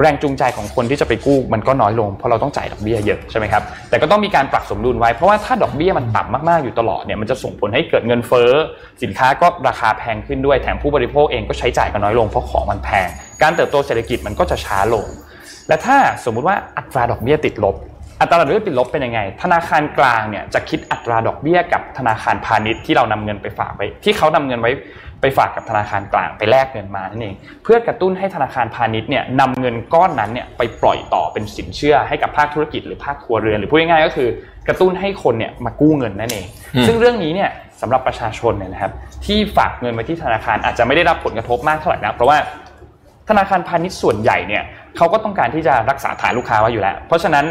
แรงจูงใจของคนที่จะไปกู้มันก็น้อยลง เพราะเราต้องจ่ายดอกเบี้ยเยอะใช่ไหมครับแต่ก็ต้องมีการปรับสมดุลไว้เพราะว่าถ้าดอกเบี้ยมันต่ำมากๆอยู่ตลอดเนี่ยมันจะส่งผลให้เกิดเงินเฟ้อสินค้าก็ราคาแพงขึ้นด้วยแถมผู้บริโภคเองก็ใช้จ่ายกันน้อยลงเพราะของมันแพง การเติบโตเศรษฐกิจมันก็จะช้าลง และถ้าสมมุติว่าอัตราดอกเบี้ยติดลบอัตราดอกเบี้ยติดลบเป็นยังไง ธนาคารกลางเนี่ยจะคิดอัตราดอกเบี้ยกับธนาคารพาณิชย์ที่เรานำเงินไปฝากไว้ ที่เขานำเงินไว้ ไปฝากกับธนาคารกลางไปแลกเงินมานั่นเองเพื่อกระตุ้นให้ธนาคารพาณิชย์เนี่ยนำเงินก้อนนั้นเนี่ยไปปล่อยต่อเป็นสินเชื่อให้กับภาคธุรกิจหรือภาคครัวเรือนหรือพูดง่ายๆก็คือกระตุ้นให้คนเนี่ยมากู้เงินนั่นเองอืมซึ่งเรื่องนี้เนี่ยสำหรับประชาชนเนี่ยนะครับที่ฝากเงินไว้ที่ธนาคารอาจจะไม่ได้รับผลกระทบมากเท่าไหร่นะเพราะว่าธนาคารพาณิชย์ส่วนใหญ่เนี่ยเขาก็ต้องการที่จะรักษาฐานลูกค้าไว้อยู่แล้ว เพราะฉะนั้น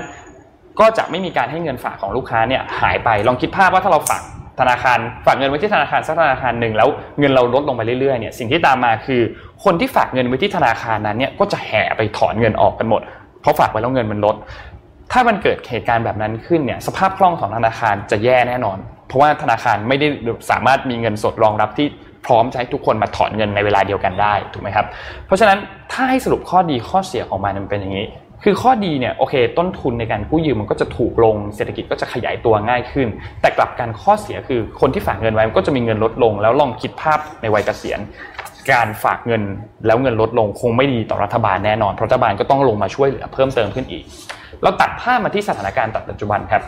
ก็จะไม่มีการให้เงินฝากของลูกค้าเนี่ยหายไปลองคิดภาพว่าถ้าเราฝาก ธนาคารฝากเงินไว้ที่ธนาคารสักธนาคารหนึ่งแล้วเงินเราลดลงไปเรื่อยๆเนี่ยสิ่งที่ตามมาคือ คนที่ฝากเงินไว้ที่ธนาคารนั้นเนี่ยก็จะแห่ไปถอนเงินออกกันหมด เพราะฝากไว้แล้วเงินมันลด ถ้ามันเกิดเหตุการณ์แบบนั้นขึ้นเนี่ยสภาพคล่องของธนาคารจะแย่แน่นอน เพราะว่าธนาคารไม่ได้สามารถมีเงินสดรองรับที่พร้อมจะให้ทุกคนมาถอนเงินในเวลาเดียวกันได้ถูกไหมครับเพราะฉะนั้นถ้าให้สรุปข้อดีข้อเสียของมันมันเป็นอย่างนี้ คือข้อดีเนี่ยโอเค ต้นทุนในการกู้ยืมมันก็จะถูกลงเศรษฐกิจก็จะขยายตัวง่ายขึ้น แต่กลับกันข้อเสียคือคนที่ฝากเงินไว้มันก็จะมีเงินลดลง แล้วลองคิดภาพในวัยเกษียณ การฝากเงินแล้วเงินลดลงคงไม่ดีต่อรัฐบาลแน่นอนเพราะรัฐบาลก็ต้องลงมาช่วยเหลือเพิ่มเติมขึ้นอีก เราตัดภาพมาที่สถานการณ์ตัดปัจจุบันครับ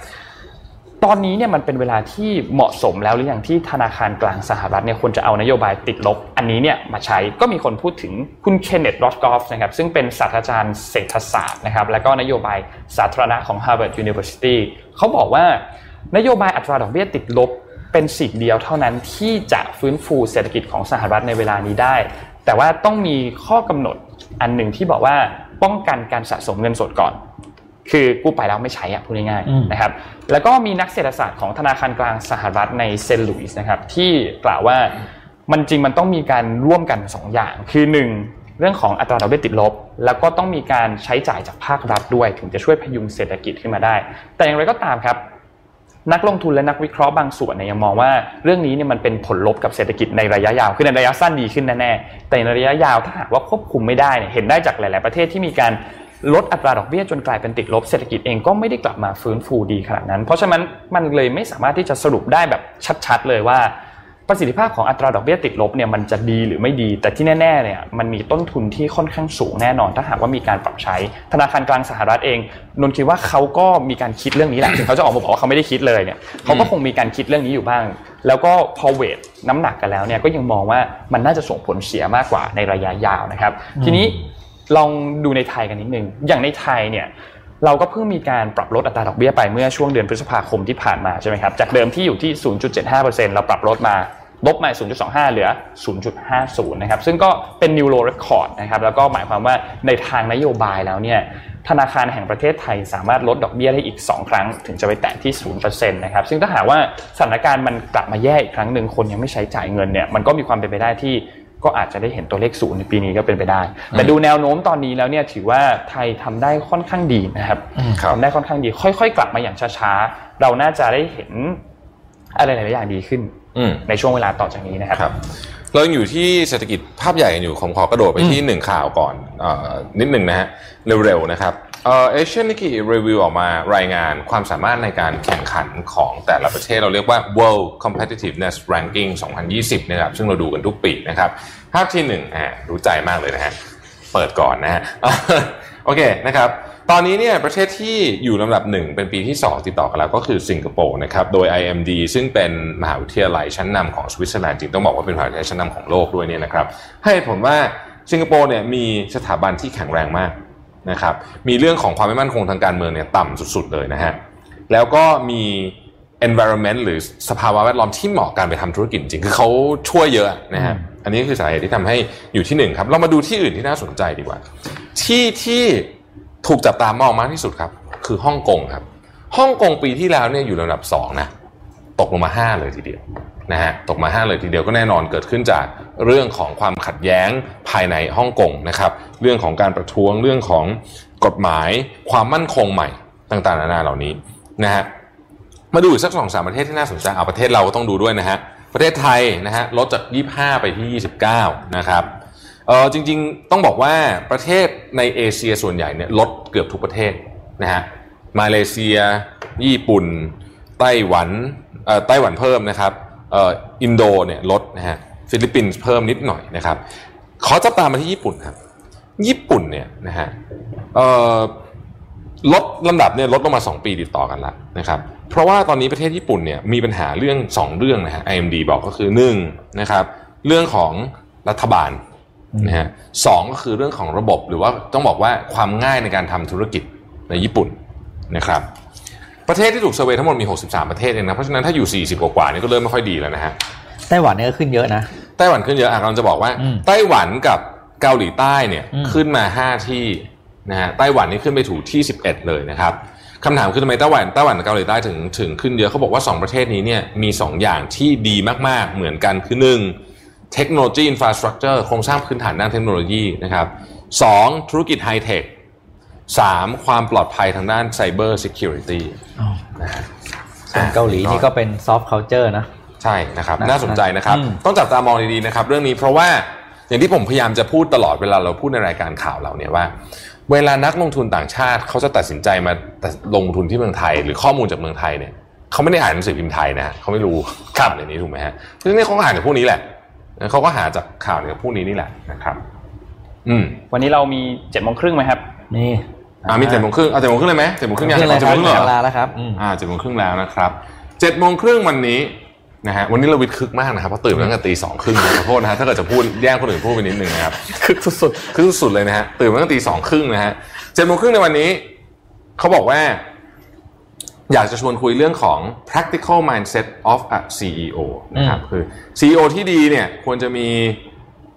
ตอนนี้เนี่ยมันเป็นเวลาที่เหมาะสมแล้วหรือยังที่ธนาคารกลางสหรัฐเนี่ยควรจะเอานโยบายติดลบ อันนี้เนี่ยมาใช้ก็มีคนพูดถึงคุณเคนเนตรอสกอฟนะครับซึ่งเป็นศาสตราจารย์เศรษฐศาสตร์นะครับและก็นโยบายสาธารณะของ Harvard University เขาบอกว่านโยบายอัตราดอกเบี้ยติดลบ เป็นสิ่งเดียวเท่านั้นที่จะฟื้นฟูเศรษฐกิจของสหรัฐในเวลานี้ได้ แต่ว่าต้องมีข้อกำหนดอันหนึ่งที่บอกว่าป้องกันการสะสมเงินสดก่อน คือกู้ไปแล้วไม่ใช้อะพูดง่ายอืมๆนะครับแล้วก็มีนักเศรษฐศาสตร์ของธนาคารกลางสหรัฐในเซนต์หลุยส์นะครับที่กล่าวว่ามันจริงมันต้องมีการร่วมกันสองอย่าง คือหนึ่งเรื่องของอัตราดอกเบี้ยติดลบ แล้วก็ต้องมีการใช้จ่ายจากภาครัฐด้วย ถึงจะช่วยพยุงเศรษฐกิจขึ้นมาได้ แต่อย่างไรก็ตามครับ นักลงทุนและนักวิเคราะห์บางส่วนเนี่ยยังมองว่าเรื่องนี้เนี่ยมันเป็นผลลบกับเศรษฐกิจในระยะยาวคือในระยะสั้นดีขึ้นแน่ๆแต่ในระยะยาวถ้าหากว่าควบคุมไม่ได้เนี่ยเห็นได้จากหลาย ๆประเทศที่มีการ ลดอัตราดอกเบี้ยจนกลายเป็นติดลบเศรษฐกิจเองก็ไม่ได้กลับมาฟื้นฟูดีขนาดนั้น เพราะฉะนั้นมันเลยไม่สามารถที่จะสรุปได้แบบชัดๆ เลยว่าประสิทธิภาพของอัตราดอกเบี้ยติดลบเนี่ยมันจะดีหรือไม่ดี แต่ที่แน่ๆเนี่ยมันมีต้นทุนที่ค่อนข้างสูงแน่นอน ถ้าหากว่ามีการปรับใช้ ธนาคารกลางสหรัฐเองนนท์คิดว่าเขาก็มีการคิดเรื่องนี้แหละถึงเขาจะออกมาบอกว่าเขาไม่ได้คิดเลยเนี่ยเขาก็คงมีการคิดเรื่องนี้อยู่บ้าง แล้วก็พอเวทน้ำหนักกันแล้วเนี่ยก็ยังมองว่ามันน่าจะส่งผลเสียมากกว่าในระยะยาวนะครับ ทีนี้ ลองดูในไทยกันนิดนึงอย่างในไทยเนี่ยเราก็เพิ่งมีการปรับลดอัตราดอกเบี้ยไปเมื่อช่วงเดือนพฤษภาคมที่ผ่านมาใช่ไหมครับจากเดิมที่อยู่ที่ 0.75%เราปรับลดมาลบมา 0.25 เหลือ 0.50 นะครับ ซึ่งก็เป็น new low record นะครับ แล้วก็หมายความว่าในทางนโยบายแล้วเนี่ย ธนาคารแห่งประเทศไทยสามารถลดดอกเบี้ยได้อีก 2 ครั้ง ถึงจะไปแตะที่ 0%นะครับ ซึ่งถ้าหากว่าสถานการณ์มันกลับมาแย่อีกครั้งหนึ่งคนยังไม่ใช้จ่ายเงินเนี่ย มันก็มีความเป็นไปได้ที่ ก็อาจจะได้เห็นตัวเลขศูนย์ในปีนี้ก็เป็นไปได้ แต่ดูแนวโน้มตอนนี้แล้วเนี่ยถือว่าไทยทำได้ค่อนข้างดีนะครับครับทำได้ค่อนข้างดี ค่อยๆ กลับมาอย่างช้าๆ เราน่าจะได้เห็นอะไรหลายๆอย่างดีขึ้นอืมในช่วงเวลาต่อจากนี้นะครับครับเรายังอยู่ที่เศรษฐกิจภาพใหญ่กันอยู่ผมขอกระโดดไปที่หนึ่งข่าวก่อนเออนิดหนึ่งนะฮะเร็วๆนะครับ เอเชียนิกิรีวิวออกมารายงานความสามารถในการแข่งขันของแต่ละประเทศเราเรียกว่า World Competitiveness Ranking 2020 นะครับซึ่งเราดูกันทุกปีนะครับ ภาพที่หนึ่งอะรู้ใจมากเลยนะฮะ เปิดก่อนนะฮะ โอเคนะครับตอนนี้เนี่ยประเทศที่อยู่ลำดับหนึ่งเป็นปีที่ 2 ติดต่อกันแล้วก็คือสิงคโปร์นะครับโดย IMD ซึ่งเป็นมหาวิทยาลัยชั้นนำของสวิตเซอร์แลนด์จริงต้องบอกว่าเป็นมหาวิทยาลัยชั้นนำของโลกด้วยเนี่ยนะครับให้เหตุผลว่าสิงคโปร์เนี่ยมีสถาบันที่แข็งแรงมาก นะครับ มีเรื่องของความไม่มั่นคงทางการเมืองเนี่ยต่ำสุดๆเลยนะฮะ แล้วก็มี environment หรือสภาวะแวดล้อมที่เหมาะการไปทำธุรกิจจริง คือเขาช่วยเยอะนะฮะ อันนี้คือสาเหตุที่ทำให้อยู่ที่หนึ่งครับ เรามาดูที่อื่นที่น่าสนใจดีกว่า ที่ที่ถูกจับตามองมากที่สุดครับ คือฮ่องกงครับ ฮ่องกงปีที่แล้วเนี่ยอยู่ลำดับสองนะ ตกลงมา5เลยทีเดียวนะฮะตกมา 5 เลยทีเดียวก็แน่นอนเกิดขึ้นจากเรื่องของความขัดแย้งภายในฮ่องกงนะครับเรื่องของการประท้วงเรื่องของกฎหมายความมั่นคงใหม่ต่างๆนานาเหล่านี้นะฮะมาดูอีกสักสองสามประเทศที่น่าสนใจเอาประเทศเราก็ต้องดูด้วยนะฮะประเทศไทยนะฮะลดจาก 25 ไปที่ 29 นะครับเออจริงๆต้องบอกว่าประเทศในเอเชียส่วนใหญ่เนี่ยลดเกือบทุกประเทศนะฮะมาเลเซีย ญี่ปุ่น ไต้หวันเอ่อไต้หวันเพิ่มนะครับ อินโดเนี่ยลดนะฮะฟิลิปปินส์เพิ่มนิดหน่อยนะครับ ขอจับตามมาที่ญี่ปุ่นครับ ญี่ปุ่นเนี่ยนะฮะลดลำดับเนี่ยลดลงมา 2 ปีติดต่อกันแล้วนะครับ เพราะว่าตอนนี้ประเทศญี่ปุ่นเนี่ยมีปัญหาเรื่อง 2 เรื่องนะฮะ IMD บอกก็คือ1นะครับเรื่องของรัฐบาลนะฮะสองก็คือเรื่องของระบบหรือว่าต้องบอกว่าความง่ายในการทำธุรกิจในญี่ปุ่นนะครับ ประเทศที่ถูกเซอร์เวยทั้งหมดมี 63 ประเทศเองนะ เพราะฉะนั้นถ้าอยู่ 40 กว่าๆนี่ก็เริ่มไม่ค่อยดีแล้วนะฮะไต้หวันเนี่ยก็ขึ้นเยอะนะไต้หวันขึ้นเยอะอะกำลังจะบอกว่าอืมไต้หวันกับเกาหลีใต้เนี่ยอืมขึ้นมา 5 ที่นะฮะไต้หวันนี่ขึ้นไปถูที่ 11 เลยนะครับคำถามคือทำไมไต้หวันไต้หวันกับเกาหลีใต้ถึงถึงขึ้นเยอะเขาบอกว่า 2 ประเทศนี้เนี่ยมี 2 อย่างที่ดีมากๆเหมือนกันคือ 1. เทคโนโลยี infrastructure โครงสร้างพื้นฐานด้านเทคโนโลยีนะครับสองธุรกิจไฮเทค สามความปลอดภัยทางด้าน cyber security ส่วนเกาหลีนี่ก็เป็น soft culture นะใช่นะครับนะน่าสนใจนะครับอืมต้องจับตามองดีๆนะครับ เรื่องนี้เพราะว่าอย่างที่ผมพยายามจะพูดตลอดเวลาเราพูดในรายการข่าวเราเนี่ยว่า เวลานักลงทุนต่างชาติเขาจะตัดสินใจมาลงทุนที่เมืองไทย หรือข้อมูลจากเมืองไทยเนี่ยเขาไม่ได้อ่านหนังสือพิมพ์ไทยนะฮะเขาไม่รู้ข่าวในนี้ถูกไหมฮะเพราะฉะนั้นเขาก็อ่านจากพวกนี้แหละเขาก็หาจากข่าวจากพวกนี้นี่แหละนะครับ อืมวันนี้เรามี7จ็ดโมงครึ่งไหมครับนี่ อ่ามีเจ็ดโมงครึ่งเอาเจ็ดโมงครึ่งเลยไหมเจ็ดโมงครึ่งยังขึ้นเลยเจ็ดคโมรับงครึ่งเหรอเวลาแล้วครับอืมอ่าเจ็ดโมงครึ่งแล้วนะครับเจ็ดโมงครึ่งวันนี้นะฮะวันนี้เราวิดคึกมากนะครับเพราะตื่นมาตั้งแต่ตีสองครึ่งขอโทษนะฮะถ้าเกิดจะพูดแย่งคนอื่นพูดไปนิดนึงนะครับคึกสุดคึกสุดเลยนะฮะตื่นมาตั้งแต่ตีสองครึ่งนะฮะเจ็ดโมงครึ่งในวันนี้เขาบอกว่า อยากจะชวนคุยเรื่องของ practical mindset of a CEO นะครับคือ CEO ที่ดีเนี่ยควรจะมี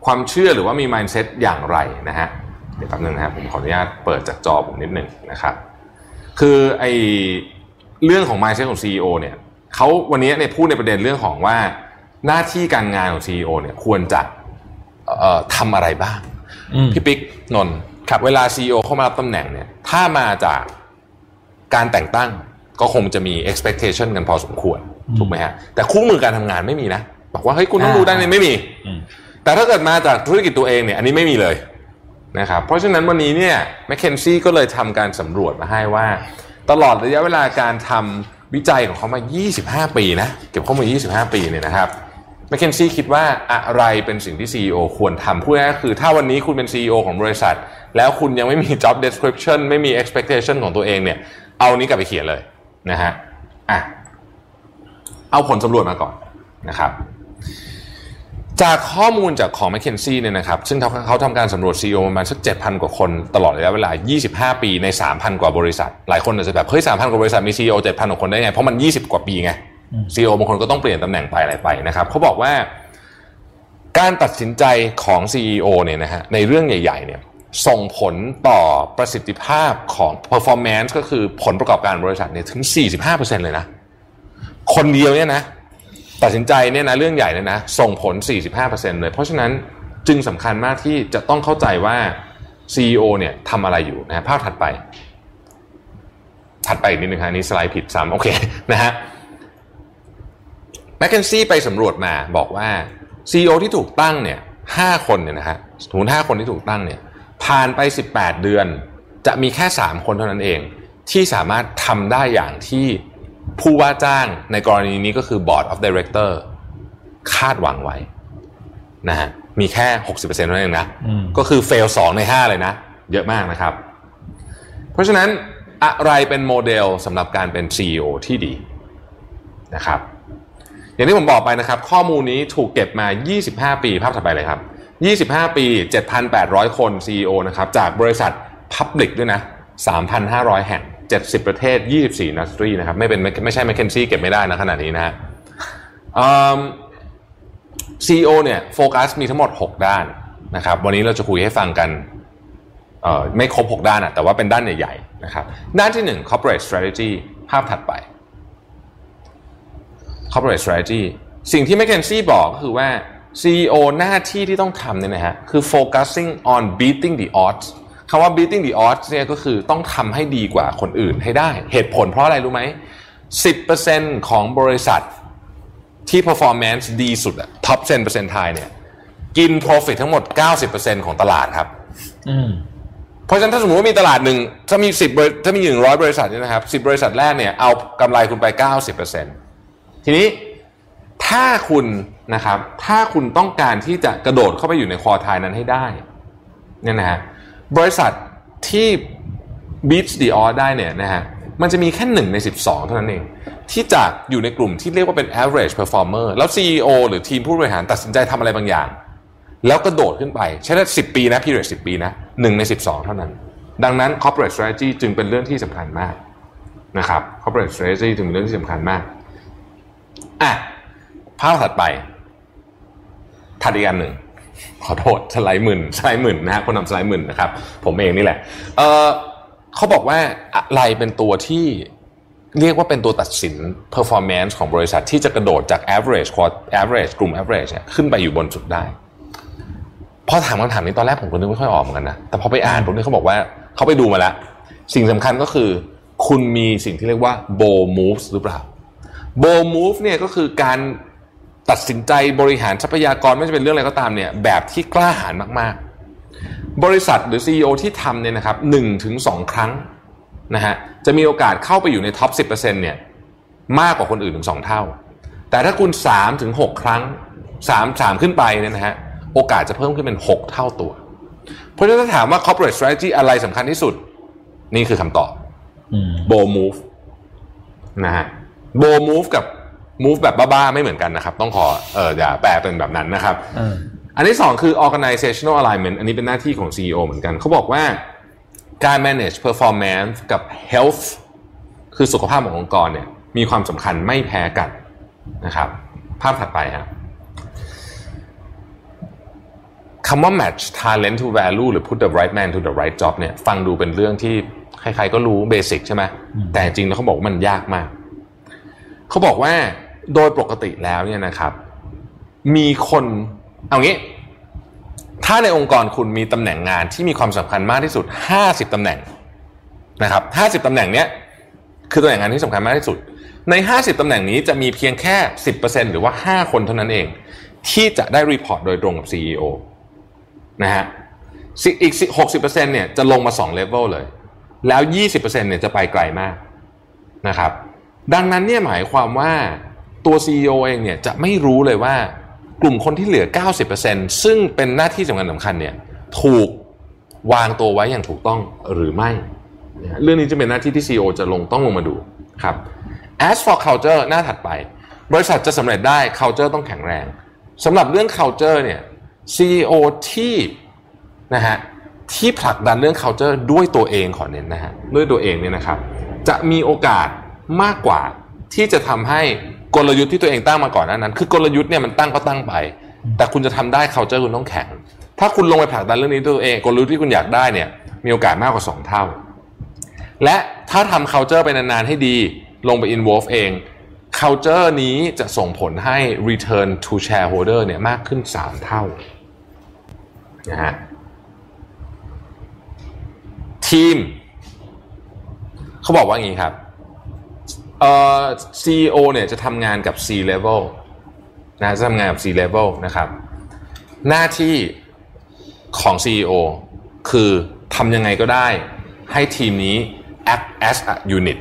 ความเชื่อหรือว่ามี mindset อย่างไรนะฮะ เดี๋ยวแป๊บนึงนะครับผมขออนุญาตเปิดจากจอผมนิดหนึ่งนะครับ คือไอเรื่องของ mindset ของ CEO เนี่ยเขาวันนี้เนี่ยพูดในประเด็นเรื่องของว่าหน้าที่การงานของ CEO เนี่ยควรจะเอ่อทำอะไรบ้างอืมพี่ปิ๊กนนท์ครับเวลา CEO เข้ามารับตำแหน่งเนี่ยถ้ามาจากการแต่งตั้งก็คงจะมี expectation กันพอสมควรถูกไหมฮะแต่คู่มือการทำงานไม่มีนะ บอกว่าเฮ้ยคุณต้องดูได้เนี่ยไม่มีอืมแต่ถ้าเกิดมาจากธุรกิจตัวเองเนี่ยอันนี้ไม่มีเลย นะครับเพราะฉะนั้นวันนี้เนี่ยแมคเคนซี่ก็เลยทำการสำรวจมาให้ว่า ตลอดระยะเวลาการทำวิจัยของเขามา 25 ปีนะเก็บข้อมูล 25 ปีเนี่ยนะครับแมคเคนซี่คิดว่าอะไรเป็นสิ่งที่ CEO ควรทำพูดง่ายๆคือ ถ้าวันนี้คุณเป็น CEO ของบริษัท แล้วคุณยังไม่มี job description ไม่มี expectation ของตัวเองเนี่ยเอานี้กลับไปเขียนเลยนะฮะอะเอาผลสำรวจมาก่อนนะครับ จากข้อมูลจากของ m c k เคนซี่เนี่ยนะครับซึ่งเขาเขาทำการสำรวจ CEO ประมาณสัก 7,000 กว่าคนตลอดระยะเวลา 25 ปีใน 3,000 กว่าบริษัท หลายคนอาจจะแบบเฮ้ย 3,000 กว่าบริษัทมี CEO 7,000 กว่าคนได้ไง เพราะมัน 20 กว่าปีไง CEO บางคนก็ต้องเปลี่ยนตำแหน่งไปอะไรไปนะครับเขาบอกว่า การตัดสินใจของ CEO เนี่ยนะฮะในเรื่องใหญ่ๆเนี่ยส่งผลต่อประสิทธิภาพของ performance ก็คือผลประกอบการบริษัทเนี่ยถึง 45%เลยนะคนเดียวเนี่ยนะ ตัดสินใจเนี่ยนะเรื่องใหญ่เลยนะ ส่งผล 45%เลย เพราะฉะนั้นจึงสำคัญมากที่จะต้องเข้าใจว่า CEO เนี่ยทำอะไรอยู่นะภาพถัดไป ถัดไปอีกนิดนึงฮะนี่สไลด์ผิดซ้ำโอเคนะฮะแมคเคนซี่ไปสำรวจมาบอกว่า CEO ที่ถูกตั้งเนี่ยห้าคนเนี่ยนะฮะสมมติห้าคนที่ถูกตั้งเนี่ยผ่านไป 18 เดือน จะมีแค่ 3 คนเท่านั้นเอง ที่สามารถทำได้อย่างที่ ผู้ว่าจ้างในกรณีนี้ก็คือ Board of Director คาดหวังไว้นะฮะมีแค่ 60%เท่านั้นเองนะอืมก็คือเฟล2ใน 5 เลยนะ เยอะมากนะครับ เพราะฉะนั้นอะไรเป็นโมเดลสำหรับการเป็น CEO ที่ดีนะครับ อย่างที่ผมบอกไปนะครับ ข้อมูลนี้ถูกเก็บมา 25 ปีภาพถัดไปเลยครับ 25 ปี 7,800 คน CEO นะครับ จากบริษัท Public ด้วยนะ 3,500 แห่ง 70 ประเทศ 24 นัสตรีนะครับ ไม่เป็นไม่ใช่ m c k เคนซี่เก็บไม่ได้นะขนาดนี้นะฮะอืม CEO เนี่ยโฟกัสมีทั้งหมด 6 ด้านนะครับ วันนี้เราจะคุยให้ฟังกันไม่ครบ 6 ด้านอะแต่ว่าเป็นด้านใหญ่ๆนะครับ ด้านที่ 1 corporate strategy ภาพถัดไป corporate strategy สิ่งที่ McKinsey บอกก็คือว่า CEO หน้าที่ที่ต้องทำเนี่ยนะฮะคือ focusing on beating the odds ำว่า beating the odds เนี่ยก็คือต้องทำให้ดีกว่าคนอื่นให้ได้ เหตุผลเพราะอะไรรู้ไหม 10%ของบริษัทที่ performance ดีสุดอะ top 10%ไทยเนี่ย กิน profit ทั้งหมด 90%ของตลาดครับอืมเพราะฉะนั้นถ้าสมมติว่ามีตลาดหนึ่งถ้ามีสิบถ้ามีหนึ่งร้อยบริษัทเนี่ยนะครับสิบบริษัทแรกเนี่ยเอากำไรคุณไปเก้าสิบเปอร์เซ็นทีนี้ถ้าคุณนะครับ ถ้าคุณต้องการที่จะกระโดดเข้าไปอยู่ในคอทายนั้นให้ได้เนี่ยนะฮะ บริษัทที่ beat the odds ได้เนี่ยนะฮะมันจะมีแค่หนึ่งใน 12 เท่านั้นเอง ที่จะอยู่ในกลุ่มที่เรียกว่าเป็น average performer แล้ว CEO หรือทีมผู้บริหารตัดสินใจทำอะไรบางอย่าง แล้วกระโดดขึ้นไป ใช้ได้สิปีนะ period 10 ปีนะหนึ่งใน 12 เท่านั้น ดังนั้น corporate strategy จึงเป็นเรื่องที่สำคัญมากนะครับ corporate strategy จึงเป็นเรื่องที่สำคัญมากอะภาพถัดไป ถัดอีกอันหนึ่ง ขอโทษสไลด์หมื่นสไลด์หมื่นนะฮะคนทำสไลด์หมื่นนะครับ ผมเองนี่แหละเออเขาบอกว่าอะไรเป็นตัวที่เรียกว่าเป็นตัวตัดสิน performance ของบริษัทที่จะกระโดดจาก average average กลุ่ม average เนี่ยขึ้นไปอยู่บนสุดได้พอถามคำถามนี้ตอนแรกผมก็นึกไม่ค่อยออกเหมือนกันนะแต่พอไปอ่านตรงนี้เขาบอกว่าเขาไปดูมาแล้ว สิ่งสำคัญก็คือ คุณมีสิ่งที่เรียกว่า bow moves หรือเปล่า bow move เนี่ยก็คือการ ตัดสินใจบริหารทรัพยากรไม่ว่าจะเป็นเรื่องอะไรก็ตามเนี่ยแบบที่กล้าหาญมากๆ บริษัทหรือ CEO ที่ทำเนี่ยนะครับหนึ่งถึงสองครั้งนะฮะจะมีโอกาสเข้าไปอยู่ในท็อป 10%เนี่ยมากกว่าคนอื่นถึงสองเท่า แต่ถ้าคุณ3ถึง6ครั้ง3 3ขึ้นไปเนี่ยนะฮะโอกาสจะเพิ่มขึ้นเป็น 6 เท่าตัว เพราะฉะนั้นถ้าถามว่า corporate strategy อะไรสำคัญที่สุด นี่คือคำตอบอืม bow move นะฮะ bow move กับ move แบบบ้าๆไม่เหมือนกันนะครับ ต้องขอเอออย่าแปลเป็นแบบนั้นนะครับเอออันที่สองคือ organizational alignment อันนี้เป็นหน้าที่ของ CEO เหมือนกัน เขาบอกว่าการ manage performance กับ health คือสุขภาพขององค์กรเนี่ยมีความสำคัญไม่แพ้กันนะครับ ภาพถัดไปครับคำว่า match talent to value หรือ put the right man to the right job เนี่ยฟังดูเป็นเรื่องที่ใครๆก็รู้เบสิกใช่ไหมแต่จริงแล้วเขาบอกว่ามันยากมาก เขาบอกว่า โดยปกติแล้วเนี่ยนะครับ มีคนเอางี้ ถ้าในองค์กรคุณมีตำแหน่งงานที่มีความสำคัญมากที่สุด 50ตำแหน่งนะครับ50ตำแหน่งเนี้ยคือตำแหน่งงานที่สำคัญมากที่สุด ใน 50ตำแหน่งนี้จะมีเพียงแค่ 10%หรือว่า 5 คนเท่านั้นเอง ที่จะได้ report โดยตรงกับ CEO นะฮะสิอีก 60%เนี่ยจะลงมา2เลเวลเลย แล้ว 20%เนี่ยจะไปไกลมากนะครับ ดังนั้นเนี่ยหมายความว่า ตัว CEO เองเนี่ยจะไม่รู้เลยว่ากลุ่มคนที่เหลือ 90%ซึ่งเป็นหน้าที่สำคัญสำคัญเนี่ยถูกวางตัวไว้อย่างถูกต้องหรือไม่นะฮะเรื่องนี้จะเป็นหน้าที่ที่ CEO จะลงต้องลงมาดูครับ as for culture หน้าถัดไป บริษัทจะสำเร็จได้ culture ต้องแข็งแรงสำหรับเรื่อง culture เนี่ย CEO ที่นะฮะที่ผลักดันเรื่อง culture ด้วยตัวเองขอเน้นนะฮะด้วยตัวเองเนี่ยนะครับ จะมีโอกาสมากกว่า ที่จะทำให้กลยุทธ์ที่ตัวเองตั้งมาก่อนน้านั้น คือกลยุทธ์เนี่ยมันตั้งก็ตั้งไป แต่คุณจะทำได้ culture คุณต้องแข็ง ถ้าคุณลงไปผลักดันเรื่องนี้ตัวเองกลยุทธ์ที่คุณอยากได้เนี่ยมีโอกาสมากกว่า 2 เท่า และถ้าทำ culture ไปนาน ๆ ให้ดี ลงไป involve เอง culture นี้จะส่งผลให้ return to shareholder เนี่ยมากขึ้น 3 เท่านะฮะทีม เขาบอกว่าอย่างนี้ครับ อ่อ CEO เนี่ยจะทำงานกับ C level นะจะทำงานกับ C level นะครับ หน้าที่ของ CEO คือทำยังไงก็ได้ให้ทีมนี้ act as a unit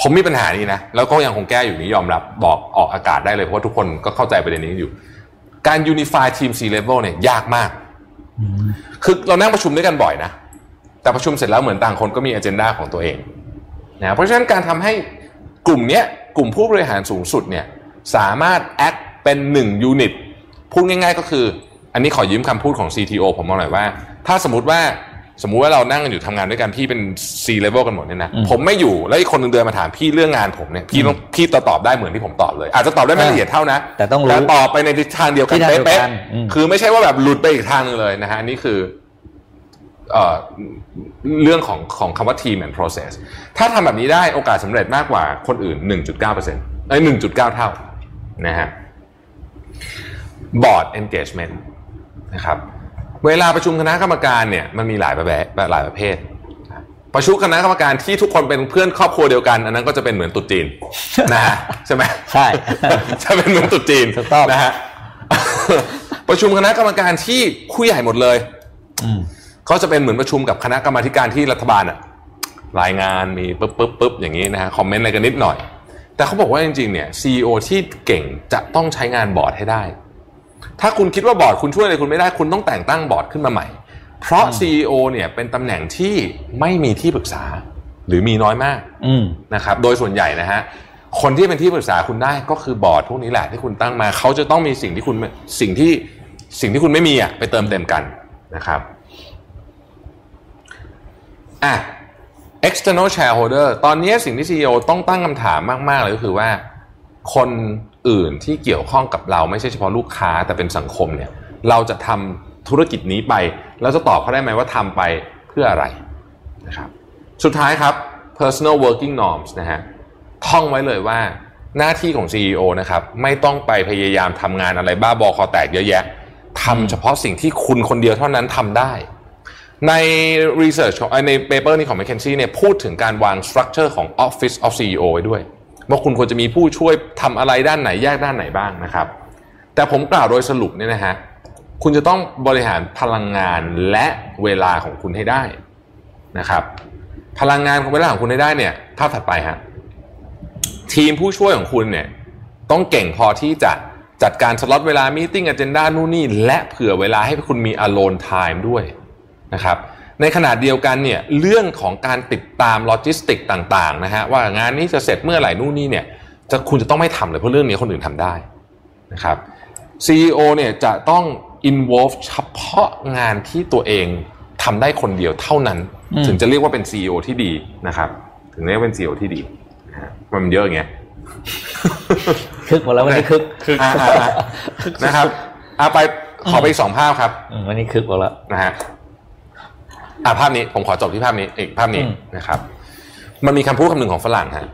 ผมมีปัญหานี้นะ แล้วก็ยังคงแก้อยู่นี้ยอมรับบอกออกอากาศได้เลย เพราะว่าทุกคนก็เข้าใจประเด็นนี้อยู่ การ unify ทีม C level เนี่ยยากมาก คือเรานั่งประชุมด้วยกันบ่อยนะ แต่ประชุมเสร็จแล้วเหมือนต่างคนก็มี a เจนดาของตัวเอง นะเพราะฉะนั้นการทำให้กลุ่มเนี้ยกลุ่มผู้บริหารสูงสุดเนี่ยสามารถ act เป็นหนึ่งยูนิตพูดง่าย ๆ ก็คือ อันนี้ขอยืมคำพูดของ CTO ผมมาหน่อยว่า ถ้าสมมติว่าสมมุติว่าเรานั่งกันอยู่ทำงานด้วยกันพี่เป็น C level กันหมดเนี่ยนะผมไม่อยู่แล้วอีกคนหนึงเดินมาถามพี่เรื่องงานผมเนี่ยพี่ต้องพี่ตอบตอบได้เหมือนที่ผมตอบเลย อาจจะตอบได้ไม่ละเอียดเท่านะ แต่ต้องรู้แต่ตอบไปในทิศทางเดียวกันทิศทางเดียวเป๊ะกันอืมๆคือไม่ใช่ว่าแบบหลุดไปอีกทางหนึงเลยนะฮะอันนี่คือ เอ่อเรื่องของของคำว่า team and process ถ้าทำแบบนี้ได้โอกาสสำเร็จมากกว่าคนอื่น 1.9%เอ้ย1.9 เท่านะฮะ board engagement นะครับเวลาประชุมคณะกรรมการเนี่ยมันมีหลายประเภทหลายประเภท ประชุมคณะกรรมการที่ทุกคนเป็นเพื่อนครอบครัวเดียวกัน อันนั้นก็จะเป็นเหมือนตุ๊ดจีนนะฮะใช่ไหมใช่จะเป็นเหมือนตุ๊ดจีนถูกต้องนะฮะประชุมคณะกรรมการที่ผู้ใหญ่หมดเลยอืม ก็จะเป็นเหมือนประชุมกับคณะกรรมาธิการที่รัฐบาลอะรายงานมีปึ๊บปึ๊บปึ๊บอย่างนี้นะฮะคอมเมนต์อะไรกันนิดหน่อย แต่เขาบอกว่าจริงๆเนี่ยซีอที่เก่งจะต้องใช้งานบอร์ดให้ได้ ถ้าคุณคิดว่าบอร์ดคุณช่วยอะไรคุณไม่ได้คุณต้องแต่งตั้งบอร์ดขึ้นมาใหม่ เพราะ CEO เนี่ยเป็นตำแหน่งที่ไม่มีที่ปรึกษาหรือมีน้อยมากอืมนะครับโดยส่วนใหญ่นะฮะคนที่เป็นที่ปรึกษาคุณได้ก็คือบอร์ดพวกนี้แหละที่คุณตั้งมาเขาจะต้องมีสิ่งที่คุณสิ่งที่สิ่งที่คุณไม่มีอะไปเติมเต็มกันนะครับ อะ external shareholder ตอนนี้สิ่งที่ CEO ต้องตั้งคำถามมากๆเลยก็คือว่า คนอื่นที่เกี่ยวข้องกับเราไม่ใช่เฉพาะลูกค้าแต่เป็นสังคมเนี่ย เราจะทำธุรกิจนี้ไป แล้วจะตอบเขาได้ไหมว่าทำไปเพื่ออะไรนะครับ สุดท้ายครับ personal working norms นะฮะท่องไว้เลยว่าหน้าที่ของ CEO นะครับไม่ต้องไปพยายามทำงานอะไรบ้าบอคอแตกเยอะแยะทำเฉพาะสิ่งที่คุณคนเดียวเท่านั้นทำได้ ใน research ของเอ่อใน paper นี้ของ McKinsey เนี่ยพูดถึงการวาง structure ของ Office of CEO ไว้ด้วยว่าคุณควรจะมีผู้ช่วยทำอะไรด้านไหนแยกด้านไหนบ้างนะครับ แต่ผมกล่าวโดยสรุปเนี่ยนะฮะคุณจะต้องบริหารพลังงานและเวลาของคุณให้ได้นะครับ พลังงานของเวลาของคุณให้ได้เนี่ยภาพถัดไปฮะทีมผู้ช่วยของคุณเนี่ยต้องเก่งพอที่จะจัดการสล็อตเวลามีติ้งอ g e n d a นู่นนี่และเผื่อเวลาให้คุณมี alone time ด้วย นะครับในขณะเดียวกันเนี่ยเรื่องของการติดตามโลจิสติกต่างๆนะฮะว่างานนี้จะเสร็จเมื่อไหร่นู่นนี่เนี่ยจะคุณจะต้องไม่ทำเลยเพราะเรื่องนี้คนอื่นทำได้นะครับ CEO เนี่ยจะต้อง involve เฉพาะงานที่ตัวเองทำได้คนเดียวเท่านั้นอืมถึงจะเรียกว่าเป็น CEO ที่ดีนะครับ ถึงเรียกว่าเป็น CEO ที่ดีนะฮะมันเยอะอย่างเงี้ยคึกหมดแล้ววันนี้คึกอ่าอ่าอ่านะครับอ่าไปขอไปอีกสองภาพครับอืมวันนี้คึกหมดแล้วนะฮะ อ่าภาพนี้ผมขอจบที่ภาพนี้อีกภาพนี้อืมนะครับ มันมีคำพูดคำหนึ่งของฝรั่งฮะ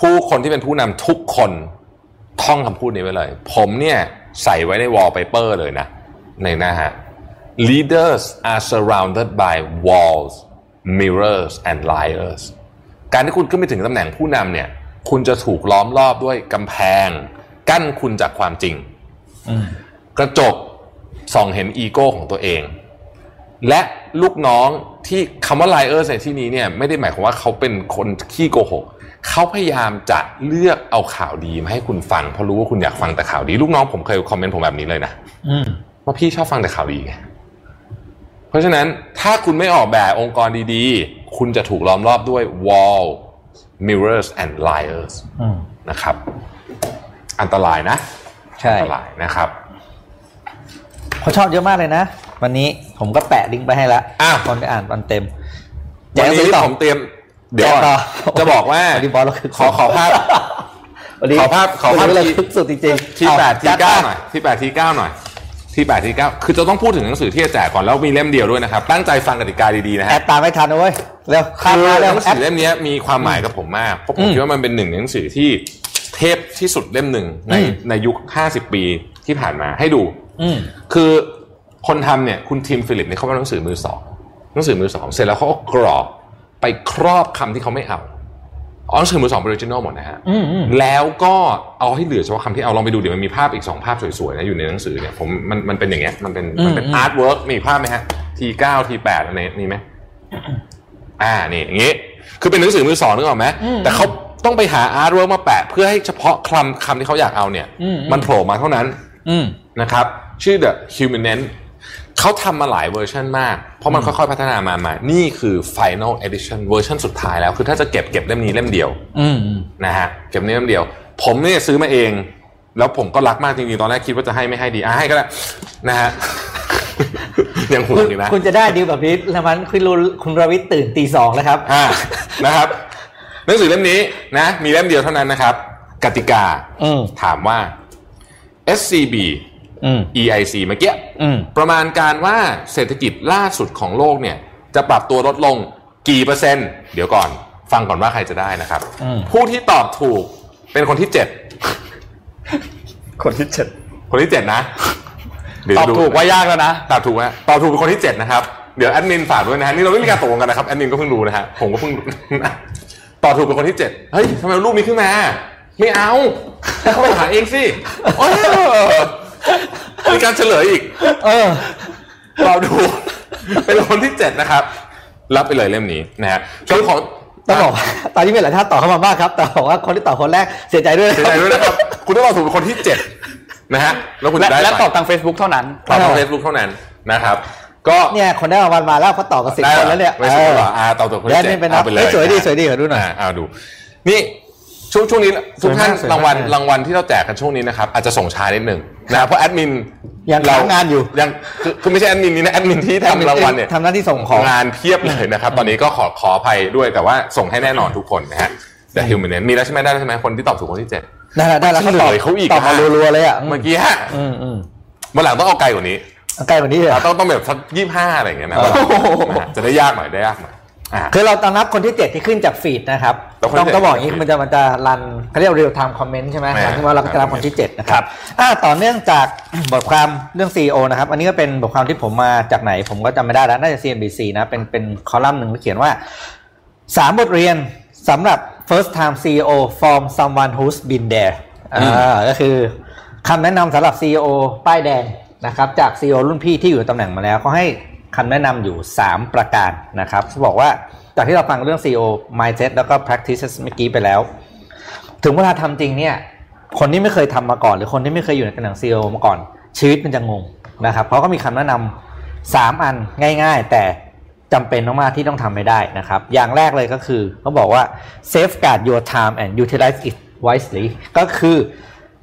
ผู้คนที่เป็นผู้นำทุกคนท่องคำพูดนี้ไว้เลย ผมเนี่ยใส่ไว้ในวอลเปเปอร์เลยนะในหน้าฮะ leaders are surrounded by walls mirrors and liars การที่คุณขึ้นไปถึงตำแหน่งผู้นำเนี่ย คุณจะถูกล้อมรอบด้วยกำแพง กั้นคุณจากความจริงอืมกระจกส่องเห็นอีโก้ของตัวเอง และลูกน้องที่คำว่า liars ในที่นี้เนี่ยไม่ได้หมายความว่าเขาเป็นคนขี้โกหกเขาพยายามจะเลือกเอาข่าวดีมาให้คุณฟังเพราะรู้ว่าคุณอยากฟังแต่ข่าวดี ลูกน้องผมเคยคอมเมนต์ผมแบบนี้เลยนะอืมว่าพี่ชอบฟังแต่ข่าวดีไงเพราะฉะนั้นถ้าคุณไม่ออกแบบองค์กรดีๆ คุณจะถูกล้อมรอบด้วย wall mirrors and liars อืมนะครับ อันตรายนะ ใช่อันตรายนะครับเขาชอบเยอะมากเลยนะ วันนี้ผมก็แปะลิงก์ไปให้แล้วอ้าวคนไปอ่านวันเต็มแจวันกนี้ซื้อต่อผมเตรียม เดี๋ยวแจกต่อจะบอกว่าวันนี้บอสเราคือขอขอภาพวันนี้ขอภาพขอภาพวันนี้เราที่คึกสุดจริงๆที่เอาแปดที่จัเก้าไปหน่อยที่แปดที่เก้าหน่อยที่แปดที่เก้าคือจะต้องพูดถึงหนังสือที่จะแจกก่อนแล้วมีเล่มเดียวด้วยนะครับ ตั้งใจฟังกติกาดีๆนะแอฮะดตามไม่ทันนะเว้ยเร็วคืข้ามอมาหเร็วนังแอสืดอเล่มนี้มีความหมายกับผมมากเพราะผมอืมคิดว่ามันเป็นหนึ่งในหนังสือที่เทพที่สุดเล่มหนึ่งในอืมในยุค 50 ปีที่ผ่านมาให้ดูอืมคือ คนทำเนี่ยคุณทีมฟิลิปเนี่ยเขาเป็นหนังสือมือสองหนังสือมือสองเสร็จแล้วเขาก็กรอบไปครอบคำที่เขาไม่เอาอ๋อหนังสือมือสองออริจินอลหมดนะฮะอืมอืมแล้วก็เอาให้เหลือเฉพาะคำที่เอาลองไปดูเดี๋ยวมันมีภาพอีกสองภาพสวยๆนะอยู่ในหนังสือเนี่ยผมมันมันเป็นอย่างเงี้ยมันเป็นมันเป็นอืมอาร์ตเวิร์กมีภาพไหมฮะทีเก้าทีแปดอะไรนี่ไหมอ่านี่อย่างงี้ คือเป็นหนังสือมือสองนึกออกไหมแต่เขาต้องไปหา artwork มาแปะ เพื่อให้เฉพาะคำคำที่เขาอยากเอาเนี่ยอืมมันโผล่มาเท่านั้นอืมนะครับ ชื่อ The Humument เขาทำมาหลายเวอร์ชันมาก เพราะมันค่อยๆพัฒนามามานี่คือ Final Edition เวอร์ชันสุดท้ายแล้ว คือถ้าจะเก็บเก็บเล่มนี้เล่มเดียวอืมอืมนะฮะเก็บนี้เล่มเดียว ผมเนี่ยซื้อมาเอง แล้วผมก็รักมากจริงๆ ตอนแรกคิดว่าจะให้ไม่ให้ดีอะให้ก็ได้นะฮะยังห่วคุงณอยู่นะคุณจะได้ดีลแบบนี้แล้วมันคุณรู้คุณรวิทย์ตื่นตีสองแล้วครับอ่านะครับหนังสือเล่มนี้นะ มีเล่มเดียวเท่านั้นนะครับ กติกาอืมถามว่า SCB อืม EIC เมื่อกี้อืมประมาณการว่าเศรษฐกิจล่าสุดของโลกเนี่ย จะปรับตัวลดลงกี่เปอร์เซ็นต์ เดี๋ยวก่อน ฟังก่อนว่าใครจะได้นะครับอืมผู้ที่ตอบถูกเป็นคนที่เจ็ดคนที่เจ็ดคนที่เจ็ดนะเดี๋ยวตอบดูถูกว่ายากแล้วนะตอบถูกไหมตอบถูกเป็นคนที่เจ็ดนะครับเดี๋ยวแอดมินฝากด้วยนะฮะนี่เราไม่มีการตกลงกันนะครับแอดมินก็เพิ่งรู้นะฮะผมก็เพิ่งตอบถูกเป็นคนที่เจ็ดเฮ้ยทำไมรูปนี้ขึ้นมา ไม่เอาให้เขาไปหาเองสิโอ้ย มีการเฉลยอีก เออตอบถูกเป็นคนที่เจ็ดนะครับ รับไปเลยเล่มนี้นะฮะส่วนของต้องบอกว่าตอนนี้มีหลายท่านตอบเข้ามามากครับ แต่บอกว่าคนที่ตอบคนแรกเสียใจด้วยนะเสียใจด้วยนะครับ คุณต้องตอบถูกเป็นคนที่เจ็ดนะฮะแล้วคุณและจะได้และไปตอบทาง Facebook เท่านั้นตอบทางเฟซบุ๊กเท่านั้นนะครับ ก็เนี่ยคนได้รางวัลมาแล้วเขาตอบกันสิบได้คนแล้วเนี่ยไม่ใช่เหรออ่าตอบถูกคนแล้วที่เจ็นี่ดเป็นเอาไปเลยสวยดีสวยดีขอดูหน่อยอ่าเอาดู นี่ ช่วงช่วงนี้ทุกท่านสวยมากรางวัลสวยมาก รางวัลที่เราแจกกันช่วงนี้นะครับอาจจะส่งช้านิดหนึ่งนะเพราะแอดมินยังเรค้างงานอยู่ยังคือคือไม่ใช่แอดมินนี่นะแอดมินที่ทำรางวัลเนี่ย ทำหน้าที่ส่งของ งานเพียบเลยนะครับ ตอนนี้ก็ขอขออภัยด้วยแต่ว่าส่งให้แน่นอนทุกคนนะฮะแต่ Humument มีแล้วใช่ไหมได้แล้วใช่ไหมคนที่ตอบถูกคนที่เจ็ด ได้แล้วได้แล้วเขาตอบเฉลยเขาอีกตอบมาอะรัวๆเลยอะเมื่อกี้ฮะอืมอืมวันหลังต้องเอาไกลกว่านี้ เอาใกล้กว่านี้เลยอะต้องต้องแบบสักยี่ห้าอะไรอย่างเงี้ยนะโอ้โหนะฮะจะได้ยากหน่อยได้ยากหน่อยอ่าคือเราตอนนับคนที่เจ็ดที่ขึ้นจาก feed นะครับแล้วคนที่ ต้องเจ็ดต้องบอกอย่างนี้มันจะมันจะ run เขาเรียก real-time comment ใช่ไหมแม่หลังจากว่าเราก็จะรับคนที่เจ็ดนะครับอ่าต่อเนื่องจากบทความเรื่อง CEO นะครับ อันนี้ก็เป็นบทความที่ผมมาจากไหน ผมก็จำไม่ได้แล้ว น่าจะ CNBC นะเป็นเป็นคอลัมน์หนึ่งที่เขียนว่าสามบทเรียนสำหรับ first time CEO from someone who's been there อ่าก็คือคำแนะนำสำหรับ CEO ป้ายแดงนะครับจาก CEO รุ่นพี่ที่อยู่ในตำแหน่งมาแล้วเขาให้คำแนะนำอยู่ 3 ประการนะครับเขาบอกว่า จากที่เราฟังเรื่อง CEO mindset แล้วก็ practices เมื่อกี้ไปแล้ว ถึงเวลาทำจริงเนี่ย คนที่ไม่เคยทำมาก่อน หรือคนที่ไม่เคยอยู่ในตำแหน่ง CEO มาก่อน ชีวิตมันจะงงนะครับเขาก็มีคำแนะนำสามอันง่าย ๆ แต่จำเป็นมากๆที่ต้องทำให้ได้นะครับ อย่างแรกเลยก็คือเขาบอกว่า safeguard your time and utilize it wisely ก็คือ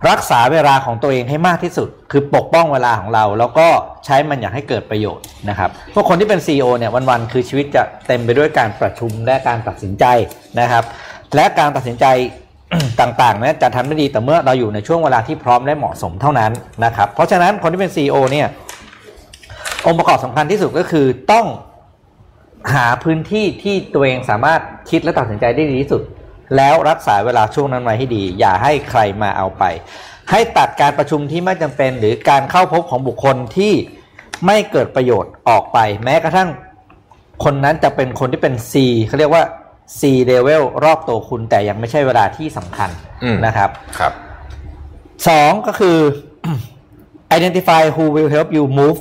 รักษาเวลาของตัวเองให้มากที่สุด คือปกป้องเวลาของเรา แล้วก็ใช้มันอย่างให้เกิดประโยชน์นะครับพวกคนที่เป็น CEO เนี่ยวันๆคือชีวิตจะเต็มไปด้วยการประชุมและการตัดสินใจนะครับ และการตัดสินใจต่างๆเนี่ยจะทำได้ดีแต่เมื่อเราอยู่ในช่วงเวลาที่พร้อมและเหมาะสมเท่านั้นนะครับ เพราะฉะนั้นคนที่เป็น CEO เนี่ยองค์ประกอบสำคัญที่สุดก็คือต้องหาพื้นที่ที่ตัวเองสามารถคิดและตัดสินใจได้ดีที่สุด แล้วรักษาเวลาช่วงนั้นไว้ให้ดี อย่าให้ใครมาเอาไป ให้ตัดการประชุมที่ไม่จำเป็น หรือการเข้าพบของบุคคลที่ไม่เกิดประโยชน์ออกไป แม้กระทั่งคนนั้นจะเป็นคนที่เป็น C เขาเรียกว่า C level รอบตัวคุณแต่ยังไม่ใช่เวลาที่สำคัญอืมนะครับครับสองก็คือ identify who will help you move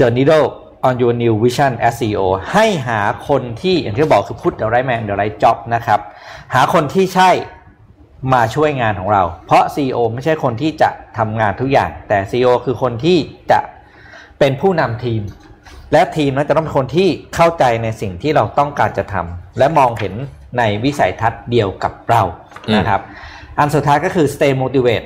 the needle on your new vision as CEO ให้หาคนที่อย่างที่บอกคือ put the right man the right job นะครับ หาคนที่ใช่มาช่วยงานของเรา เพราะ CEO ไม่ใช่คนที่จะทำงานทุกอย่าง แต่ CEO คือคนที่จะเป็นผู้นำทีม และทีมนั้นจะต้องเป็นคนที่เข้าใจในสิ่งที่เราต้องการจะทำและมองเห็นในวิสัยทัศน์เดียวกับเรานะครับ อันสุดท้ายก็คือ stay motivated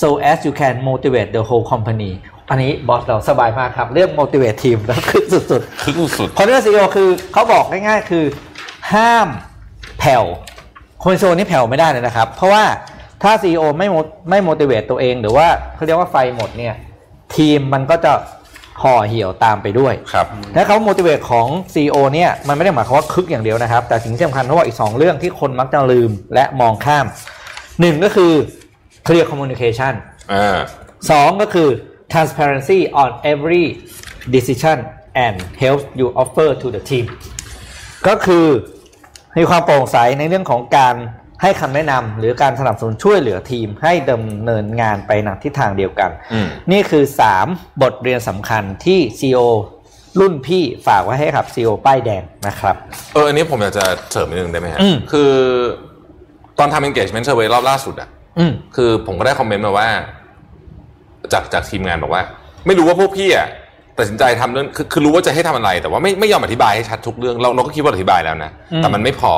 so as you can motivate the whole company อันนี้บอสเราสบายมากครับ เรื่อง motivate ทีมแล้วคือสุดๆคึกสุดคนที่เป็นซีอีโอคือเขาบอกง่ายๆ คือ ห้ามแผ่วคนซีอีโอนี่แผ่วไม่ได้เลยนะครับ เพราะว่าถ้าซีอีโอไม่ mo- ไม่ motivate ตัวเองหรือว่าเขาเรียกว่าไฟหมดเนี่ย ทีมมันก็จะห่อเหี่ยวตามไปด้วยครับและเขา motivate ของ CEO เนี่ยมันไม่ได้หมายความว่าคึกอย่างเดียวนะครับ แต่สิ่งที่สำคัญเขาบอกอีก 2 เรื่องที่คนมักจะลืมและมองข้ามหนึ่งก็คือ clear communication อ่าสองก็คือ transparency on every decision and help you offer to the team ก็คือมีความโปร่งใสในเรื่องของการให้คำแนะนำหรือการสนับสนุนช่วยเหลือทีมให้ดำเนินงานไปในทิศทางเดียวกันอืมนี่คือ 3 บทเรียนสำคัญที่ CEO รุ่นพี่ฝากไว้ให้กับ CEO ป้ายแดงนะครับ เอออันนี้ผมอยากจะเสริมนิดนึงได้ไหมฮะอืมคือตอนทำ engagement survey รอบล่าสุดอะอืมคือผมก็ได้คอมเมนต์มาว่า จากจากทีมงานบอกว่า ไม่รู้ว่าพวกพี่อะตัดสินใจทำเรื่องคือคือรู้ว่าจะให้ทำอะไร แต่ว่าไม่ไม่ยอมอธิบายให้ชัดทุกเรื่องเราเราก็คิดว่าอธิบายแล้วนะอืมแต่มันไม่พอ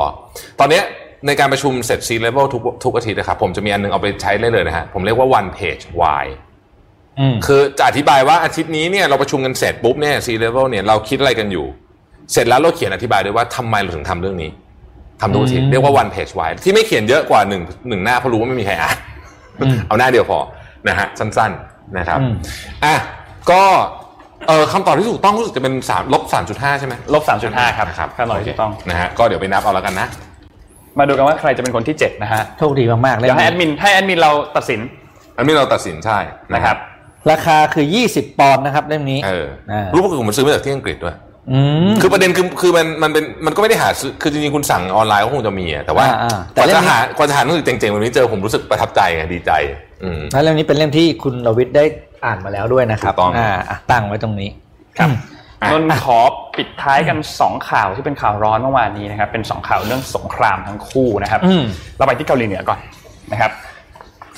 ตอนเนี้ยในการประชุมเสร็จ C level ทุกทุกอาทิตย์นะครับผมจะมีอันนึงเอาไปใช้ได้เลยนะฮะผมเรียกว่า one page why อืมคือจะอธิบายว่าอาทิตย์นี้เนี่ยเราประชุมกันเสร็จปุ๊บเนี่ย C level เนี่ยเราคิดอะไรกันอยู่ เสร็จแล้วเราเขียนอธิบายด้วยว่าทำไมเราถึงทำเรื่องนี้ทำทุกอาทิตย์อืมเรียกว่า one page why ที่ไม่เขียนเยอะกว่าหนึ่งหนึ่งหน้าเพราะรู้ว่าไม่มีใครอ่านอืมเอาหน้าเดียวพอนะฮะสั้นๆ นะครับอืมอะก็เออคำตอบที่ถูกต้องรู้สึกจะเป็นสามลบสามจุดห้าใช่ไหมลบ3.5ครับนะครับคำตอบที่ถูกต้องนะฮะก็เดี๋ยวไปนับเอาแล้วกันนะมาดูกันว่าใครจะเป็นคนที่7นะฮะโชคดีมากๆเลยเดี๋ยวให้แอดมินให้แอดมินเราตัดสินอันนี้เราตัดสินใช่นะครับ ราคาคือ20ปอนด์นะครับเล่มนี้เอออ่ารู้ว่าคือผมซื้อมาจากที่อังกฤษด้วยอืมคือประเด็นคือคือมันมันเป็นมันก็ไม่ได้หาซื้อคือจริงๆคุณสั่งออนไลน์ก็คงจะมีอะแต่ว่าอ่าอ่ากแต่ว่าเล่จะมนี้หากว่าจะหาหนังสือเจ๋งๆแบบนี้เจอผมรู้สึกประทับใจไงดีใจอืม แล้วเล่มนี้เป็นเล่มที่คุณรวิทย์ได้อ่านมาแล้วด้วยนะครับถูกต้องอ่าอะตั้งไว้ตรงนี้ครับอะนนท์ขอปิดท้ายกัน2ข่าวที่เป็นข่าวร้อนเมื่อวานนี้นะครับ เป็น2ข่าวเรื่องสงครามทั้งคู่นะครับอืมเราไปที่เกาหลีเหนือก่อนนะครับ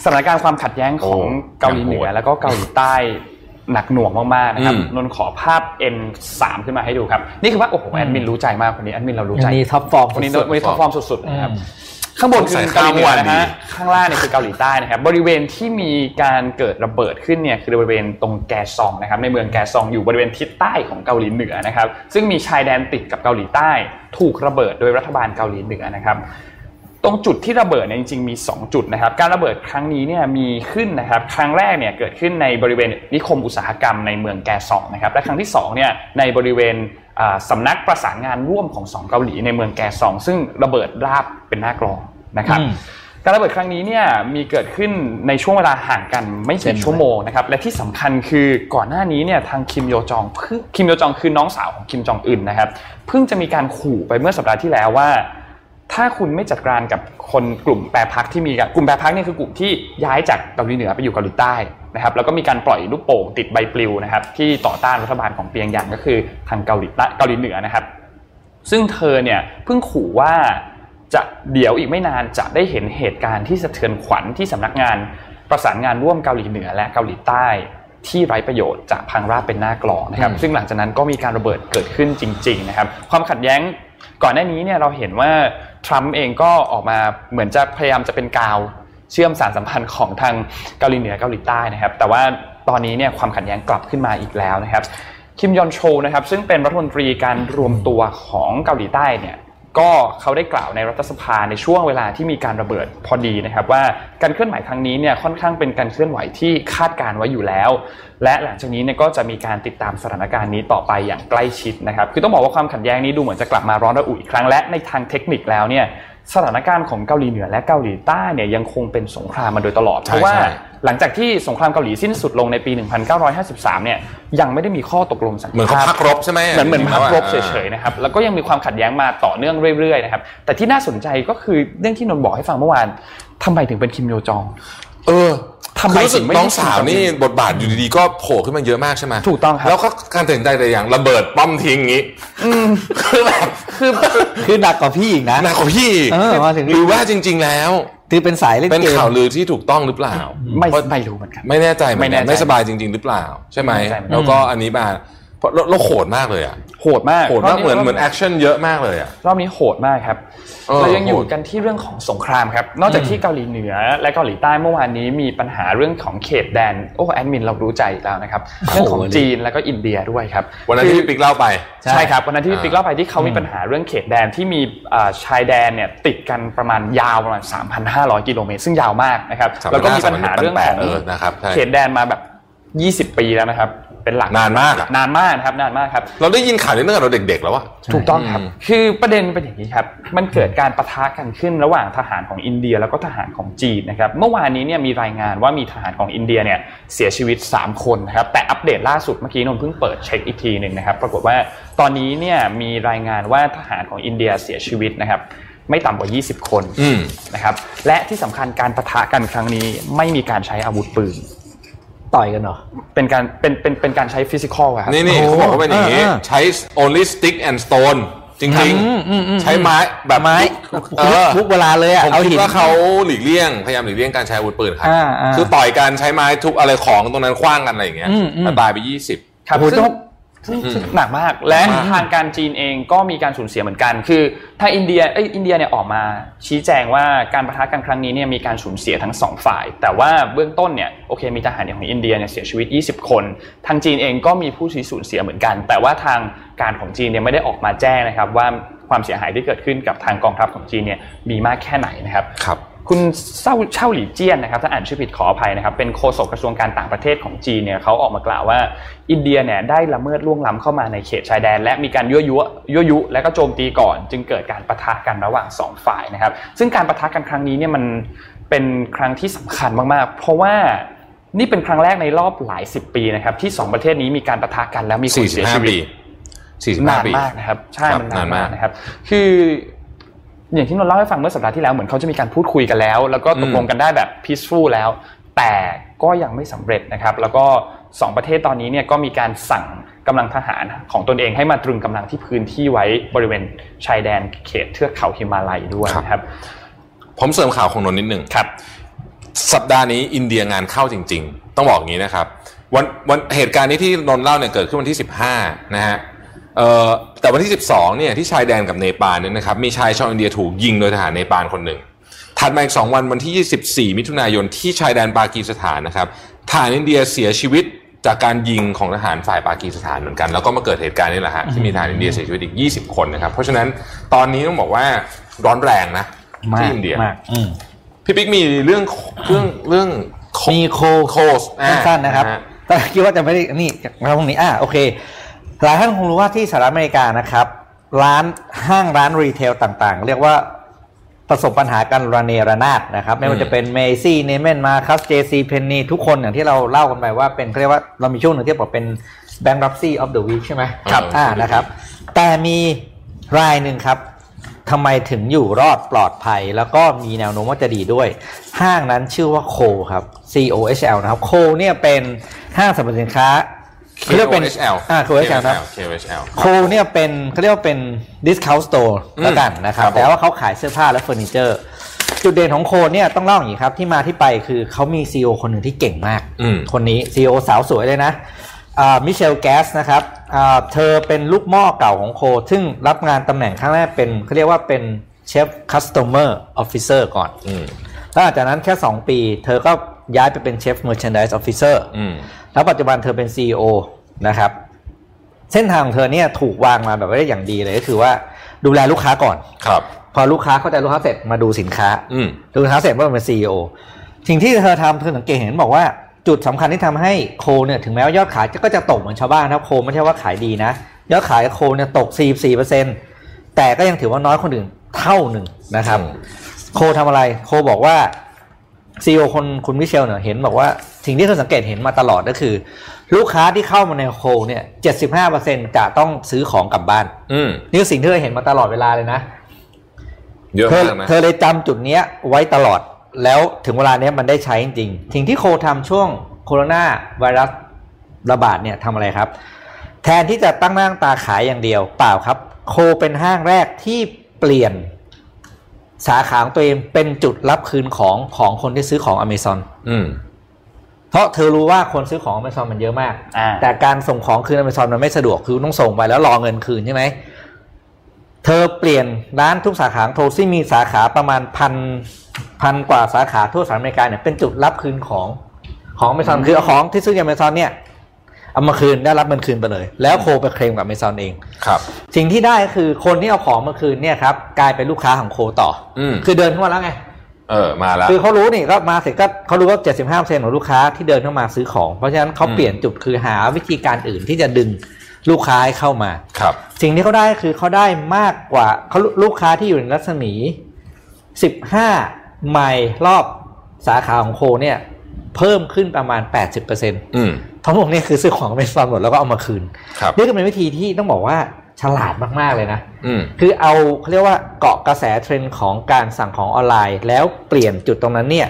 สถานการณ์ความขัดแย้งของโอ้เกาหลีเหนือยังโหดแล้วก็เกาหลีใต้หนักหน่วงมากๆนะครับอืมนนท์ขอภาพ N3 ขึ้นมาให้ดูครับ นี่คือว่าโอ้โหแอดมินรู้ใจมากคนนี้แอดมินเรารู้อัใจนนี้ top form วันนี้สุดวันนี้ top form สุดๆนะครับอืม ข้างบนคือเกาหลีเหนือนะใส่ข้าวเมื่อวานดีฮะข้างล่างเนี่ยคือเกาหลีใต้นะครับบริเวณที่มีการเกิดระเบิดขึ้นเนี่ยคือบริเวณตรงแกซองนะครับในเมืองแกซองอยู่บริเวณทิศใต้ของเกาหลีเหนือนะครับซึ่งมีชายแดนติดกับเกาหลีใต้ ถูกระเบิดโดยรัฐบาลเกาหลีเหนือนะครับตรงจุดที่ระเบิดเนี่ยจริงๆมี 2 จุดนะครับ การระเบิดครั้งนี้เนี่ยมีขึ้นนะครับ ครั้งแรกเนี่ยเกิดขึ้นในบริเวณนิคมอุตสาหกรรมในเมืองแกซองนะครับ และครั้งที่2เนี่ยในบริเวณอ่า สำนักประสานงานร่วมของสองเกาหลีในเมืองแกซอง ซึ่งระเบิดราบเป็นหน้ากลองนะครับอืมการระเบิดครั้งนี้เนี่ยมีเกิดขึ้นในช่วงเวลาห่างกันไม่เช่กี่นชั่วโมงนะครับและที่สำคัญคือก่อนหน้านี้เนี่ยทางคิมโยจองเพิ่งคิมโยจองคือน้องสาวของคิมจองอึนนะครับเพิ่งจะมีการขู่ไปเมื่อสัปดาห์ที่แล้วว่า ถ้าคุณไม่จัดการกับคนกลุ่มแปรพักที่มีกันกลุ่มแปรพักเนี่ยคือกลุ่มที่ย้ายจากเกาหลีเหนือไปอยู่เกาหลีใต้ นะครับแล้วก็มีการปล่อยลูกโป่งติดใบปลิวนะครับที่ต่อต้านรัฐบาลของเปียงยางก็คือทางเกาหลีใต้เกาหลีเหนือนะครับ ซึ่งเธอเนี่ยเพิ่งขู่ว่าจะเดี๋ยวอีกไม่นานจะได้เห็นเหตุการณ์ที่สะเทือนขวัญที่สำนักงานประสานงานร่วมเกาหลีเหนือและเกาหลีใต้ที่ไร้ประโยชน์จะพังราบเป็นหน้ากลองนะครับอืมซึ่งหลังจากนั้นก็มีการระเบิดเกิดขึ้นจริง ๆ นะครับ ความขัดแย้งก่อนหน้านี้เนี่ยเราเห็นว่าทรัมป์เองก็ออกมาเหมือนจะพยายามจะเป็นกาว เชื่อมสารสัมพันธ์ของทางเกาหลีเหนือเกาหลีใต้นะครับ แต่ว่าตอนนี้เนี่ยความขัดแย้งกลับขึ้นมาอีกแล้วนะครับคิมยอนโชนะครับซึ่งเป็นรัฐมนตรีการรวมตัวของเกาหลีใต้เนี่ยก็เขาได้กล่าวในรัฐสภาในช่วงเวลาที่มีการระเบิดพอดีนะครับว่าการเคลื่อนไหวครั้งนี้เนี่ยค่อนข้างเป็นการเคลื่อนไหวที่คาดการไว้อยู่แล้ว และหลังจากนี้เนี่ยก็จะมีการติดตามสถานการณ์นี้ต่อไปอย่างใกล้ชิดนะครับคือต้องบอกว่าความขัดแย้งนี้ดูเหมือนจะกลับมาร้อนระอุอีกครั้งและในทางเทคนิคแล้วเนี่ย สถานการณ์ของเกาหลีเหนือและเกาหลีใต้เนี่ยยังคงเป็นสงครามมาโดยตลอด เพราะว่าใช่หลังจากที่สงครามเกาหลีสิ้นสุดลงในปี 1953 เนี่ยยังไม่ได้มีข้อตกลงสันเหมือนติเขาภาพพักรบใช่ไหมเหมือนเหมือนพักรบเฉออยๆนะครับแล้วก็ยังมีความขัดแย้งมาต่อเนื่องเรื่อยๆนะครับแต่ที่น่าสนใจก็คือเรื่องที่นนท์บอกให้ฟังเมื่อวานทำไมถึงเป็นคิมโยจอง เออททำไมคือรู้สึถึกงไม่น้องสาวได้นี่บทบาทอยู่ดีๆก็โผล่ขึ้นมาเยอะมากใช่ไหมถูกต้องครับแล้วก็การตัดสินใจแต่อย่างระเบิดป้อมทิ้งอย่างนี้คือแบบคือคือหนักกว่าพี่อีกนะหนักกว่าพี่เออมาถึงหรือว่าจริง ๆ แล้วคือเป็นสายเล่นเป็นเกมข่าวลือที่ถูกต้องหรือเปล่า ไม่เพราะไม่รู้เหมือนกันไม่แน่ใจเหมือนไม่แน่กันใจไม่สบายจริง ๆ หรือเปล่า ใช่ไหมไม่แน่ใจเหมือนกันแล้วก็อันนี้มา เพราะเราเราโหดมากเลยอะโหดมากโหดมากรบเหมือนเหมือน action เยอะมากเลยอะรอบนี้โหดมากครับเออเรายังอยู่โหดกันที่เรื่องของสงครามครับ นอกจากที่เกาหลีเหนือ และเกาหลีใต้เมื่อวานนี้มีปัญหาเรื่องของเขตแดนโอ้แอดมินเรารู้ใจอีกแล้วนะครับเรื่องของจีนแล้วก็อินเดียด้วยครับวันนั้นที่พี่ปิ๊กเล่าไปใช่ใช่ครับวันนั้นที่พี่อ่าปิ๊กเล่าไปที่เขามีปัญหาเรื่องเขตแดนที่มีอ่าชายแดนเนี่ยติดกันประมาณยาวประมาณ 3,500 กิโลเมตรซึ่งยาวมากนะครับ3,500แล้วก็มีปัญหาเรื่องของเออนะครับใช่เขตแดนมาแบบ 20 ปีแล้วนะครับ เป็นหลักนานมากอะนานมากนะครับนานมากครับ เราได้ยินข่าวนี้ตั้งแต่เราเด็กๆแล้วว่าถูกต้องครับอืมคือประเด็นเป็นอย่างนี้ครับ มันเกิดการปะทะกันขึ้นระหว่างทหารของอินเดียแล้วก็ทหารของจีนนะครับ เมื่อวานนี้เนี่ยมีรายงานว่ามีทหารของอินเดียเนี่ยเสียชีวิต 3 คนนะครับ แต่อัปเดตล่าสุดเมื่อกี้นนท์เพิ่งเปิดเช็คอีกทีหนึ่งนะครับ ปรากฏว่าตอนนี้เนี่ยมีรายงานว่าทหารของอินเดียเสียชีวิตนะครับไม่ต่ำกว่า 20 คนอืมนะครับ และที่สำคัญการปะทะกันครั้งนี้ไม่มีการใช้อาวุธปืน ต่อยกันเหรอ เป็นการเป็นเป็นเป็นการใช้ physical ครับนี่นี่โอ้เขาบอกว่าเป็นอย่างนี้เออเออใช้ only stick and stone จริงอืมอืมอืมๆใช้ไม้แบบไม้เออทุกเวลาเลยอะผมเอาคิหิดนว่าเขาหลีกเลี่ยง พยายามหลีกเลี่ยงการใช้อาวุธปืนครับอ่าอ่าคือต่อยกันใช้ไม้ทุบอะไรของตรงนั้นคว้างกันอะไรอย่างเงี้ยอืมอืมแต่ตายไปยี่สิบครับโอ้โหซึ่งต้อง ซึ่งซึ่งหนักมาก และมากทางการจีนเองก็มีการสูญเสียเหมือนกัน คือทางอินเดียเอ้ยอินเดียเนี่ยออกมา ชี้แจงว่าการประทะกันครั้งนี้เนี่ยมีการสูญเสียทั้งสองฝ่าย แต่ว่าเบื้องต้นเนี่ยโอเคมีทหารของอินเดียเนี่ยเสียชีวิต 20 คน ทางจีนเองก็มีผู้สูญเสียเหมือนกัน แต่ว่าทางการของจีนเนี่ยไม่ได้ออกมาแจ้งนะครับว่าความเสียหายที่เกิดขึ้นกับทางกองทัพของจีนเนี่ยมีมากแค่ไหนนะครับครับ คุณเซาเช่าหลี่เจี้ยนนะครับถ้าอ่านชื่อผิดขออภัยนะครับเป็นโฆษกกระทรวงการต่างประเทศของจีนเนี่ยเขาออกมากล่าวว่า อินเดียเนี่ยได้ละเมิดล่วงล้ำเข้ามาในเขตชายแดน และมีการยั่วยุยั่วยุ และก็โจมตีก่อน จึงเกิดการประทะกันระหว่างสองฝ่ายนะครับ ซึ่งการประทะกันครั้งนี้เนี่ยมันเป็นครั้งที่สำคัญมากๆ เพราะว่านี่เป็นครั้งแรกในรอบหลายสิบปีนะครับที่สองประเทศนี้มีการประทะกันแล้วมีคนสี่สิเสีบยห้าชีวิปีตสี่สิบนาห้านปีมากนะครับใช่ครับมันนานนานมามากกนะครับ คือ อย่างที่นนท์เล่าให้ฟังเมื่อสัปดาห์ที่แล้วเหมือนเขาจะมีการพูดคุยกันแล้ว แล้วก็ตกลงกันได้แบบ peaceful แล้ว แต่ก็ยังไม่สำเร็จนะครับ แล้วก็สองประเทศตอนนี้เนี่ยก็มีการสั่งกำลังทหารของตนเองให้มาตรึงกำลังที่พื้นที่ไว้บริเวณชายแดนเขตเทือกเขาฮิมาลัยด้วยนะครับ ผมเสริมข่าวของนนท์นิดหนึ่งครับ สัปดาห์นี้อินเดียงานเข้าจริง ๆ ต้องบอกอย่างนี้นะครับวันวันเหตุการณ์นี้ที่นนท์เล่าเนี่ยเกิดขึ้นวันที่ 15 นะฮะเอ่อ แต่วันที่ 12เนี่ยที่ชายแดนกับเนปาลเนี่ยนะครับมีชายชาวอินเดียถูกยิงโดยทหารเนปาลคนหนึ่ง ถัดมาอีก2วันวันที่ 24 มิถุนายนที่ชายแดนปากีสถานนะครับทหารอินเดียเสียชีวิตจากการยิงของทหารฝ่ายปากีสถานเหมือนกัน แล้วก็มาเกิดเหตุการณ์นี้แหละฮะที่มีทหารอินเดียเสียชีวิตอีก 20 คนนะครับ เพราะฉะนั้นตอนนี้ต้องบอกว่าร้อนแรงนะมาที่กอินเดียมากอืมพี่ปิ๊กมีเรื่องเรื่องเรื่องมีโคโคสอ่าสั้นๆนะครับนะฮะแต่คิดว่าจะไม่ได้นี่มาตรงนี้อ่าโอเค หลายท่านคงรู้ว่าที่สหรัฐอเมริกานะครับ ร้านห้างร้านรีเทลต่างๆ เรียกว่าประสบปัญหาการระเนระนาดนะครับ ไม่ว่าจะเป็นเมซี่เนเมนมาคัสเจซีเพนนีทุกคนอย่างที่เราเล่ากันไปว่าเป็นเขาเรียกว่าเรามีช่วงหนึ่งที่บอกเป็น bankruptcy of the week ใช่ไหมครับอ่านะครับ แต่มีรายหนึ่งครับทำไมถึงอยู่รอดปลอดภัย แล้วก็มีแนวโน้มว่าจะดีด้วย ห้างนั้นชื่อว่าโคครับ C O H L นะครับโคเนี่ยเป็นห้างสรรพสินค้า เขาเรียกเป็น KOHL อ่า K O H L นะครับ KOHL โคเนี่ยเป็นเขาเรียกว่าเป็น discount store อืมแล้วกันนะครับครับผมแต่ว่าเขาขายเสื้อผ้าและเฟอร์นิเจอร์ จุดเด่นของโคเนี่ยต้องเล่าอย่างนี้ครับ ที่มาที่ไปคือเขามี CEO คนหนึ่งที่เก่งมากอืมคนนี้ CEO สาวสวยเลยนะMichelle Gass นะครับอ่าเธอเป็นลูกหม้อเก่าของโค ซึ่งรับงานตำแหน่งครั้งแรกเป็นเขาเรียกว่าเป็นเชฟคัส t o เมอร์ออฟฟิเซอร์ก่อนอืมแล้วหลังจากนั้นแค่ 2 ปี เธอก็ ย้ายไปเป็นเชฟเมอร์ a n นดิสออฟฟิเซอร์อืมแล้วปัจจุบันเธอเป็น CEO นะครับ เส้นทางของเธอเนี่ยถูกวางมาแบบว่าได้อย่างดีเลยก็คือว่าดูแลลูกค้าก่อนครับ พอลูกค้าเข้าใจลูกค้าเสร็จมาดูสินค้าอืมดูสินค้าเสร็จว่าเป็น CEO สิ่งที่เธอทำเธอสังเกตเห็นบอกว่าจุดสำคัญที่ทำให้โคเนี่ยถึงแม้ว่ายอดขายก็จะตกเหมือนชาวบ้านนะครับโคไม่ใช่ว่าขายดีนะ ยอดขายโคเนี่ยตก 44%แต่ก็ยังถือว่าน้อยคนอื่นเท่าหนึ่งนะครับอืมโคทำอะไรโคบอกว่า ซีอคนคุณมิเชลเนี่ยเห็นบอกว่าสิ่งที่เธอสังเกตเห็นมาตลอดก็คือ ลูกค้าที่เข้ามาในโคเนี่ย75%จะต้องซื้อของกลับบ้าน อืมนี่คือสิ่งที่เธอเห็นมาตลอดเวลาเลยนะเยอะเธอมากนะเธอเลยจำจุดเนี้ยไว้ตลอดแล้วถึงเวลาเนี้ยมันได้ใช้จริงๆสิ่งที่โคทำช่วงโคโรนาไวรัสระบาดเนี่ยทำอะไรครับ แทนที่จะตั้งหน้าตั้งตาขายอย่างเดียว เปล่าครับ โคเป็นห้างแรกที่เปลี่ยน สาขาของตัวเองเป็นจุดรับคืนของของคนที่ซื้อของอเมซอนอืมเพราะเธอรู้ว่าคนซื้อของอเมซอนมันเยอะมากอ่าแต่การส่งของคืนอเมซอนมันไม่สะดวกคือต้องส่งไปแล้วรอเงินคืนใช่ไหม เธอเปลี่ยนร้านทุกสาขาของโทซี่มีสาขาประมาณพันพันกว่าสาขาทั่วสหรัฐอเมริกาเนี่ยเป็นจุดรับคืนของของอเมซอนคือเอาของที่ซื้อจากอเมซอนเนี่ย เอามาคืนได้รับเงินคืนไปเลย แล้วโคไปเคลมกับอเมซอนเองครับ สิ่งที่ได้ก็คือคนที่เอาของมาคืนเนี่ยครับกลายเป็นลูกค้าของโคต่อออืมคือเดินเข้ามาแล้วไงเออมาแล้วคือเขารู้นี่ก็มาเสร็จก็เขารู้ว่า75%ของลูกค้าที่เดินเข้ามาซื้อของ เพราะฉะนั้นเขาอืมเปลี่ยนจุดคือหาวิธีการอื่นที่จะดึงลูกค้าให้เข้ามาครับ สิ่งที่เขาได้คือเขาได้มากกว่าเขาลูกค้าที่อยู่ในรัศมี15ไมล์รอบสาขาของโคเนี่ย เพิ่มขึ้นประมาณ80%เอืม ทั้งหมดนี่คือซื้อของอเมซอนหมดแล้วก็เอามาคืนครับนี่ก็เป็นวิธีที่ต้องบอกว่าฉลาดมากๆเลยนะอืมคือเอาเขาเรียกว่าเกาะกระแสเทรนด์ของการสั่งของออนไลน์ แล้วเปลี่ยนจุดตรงนั้นเนี่ย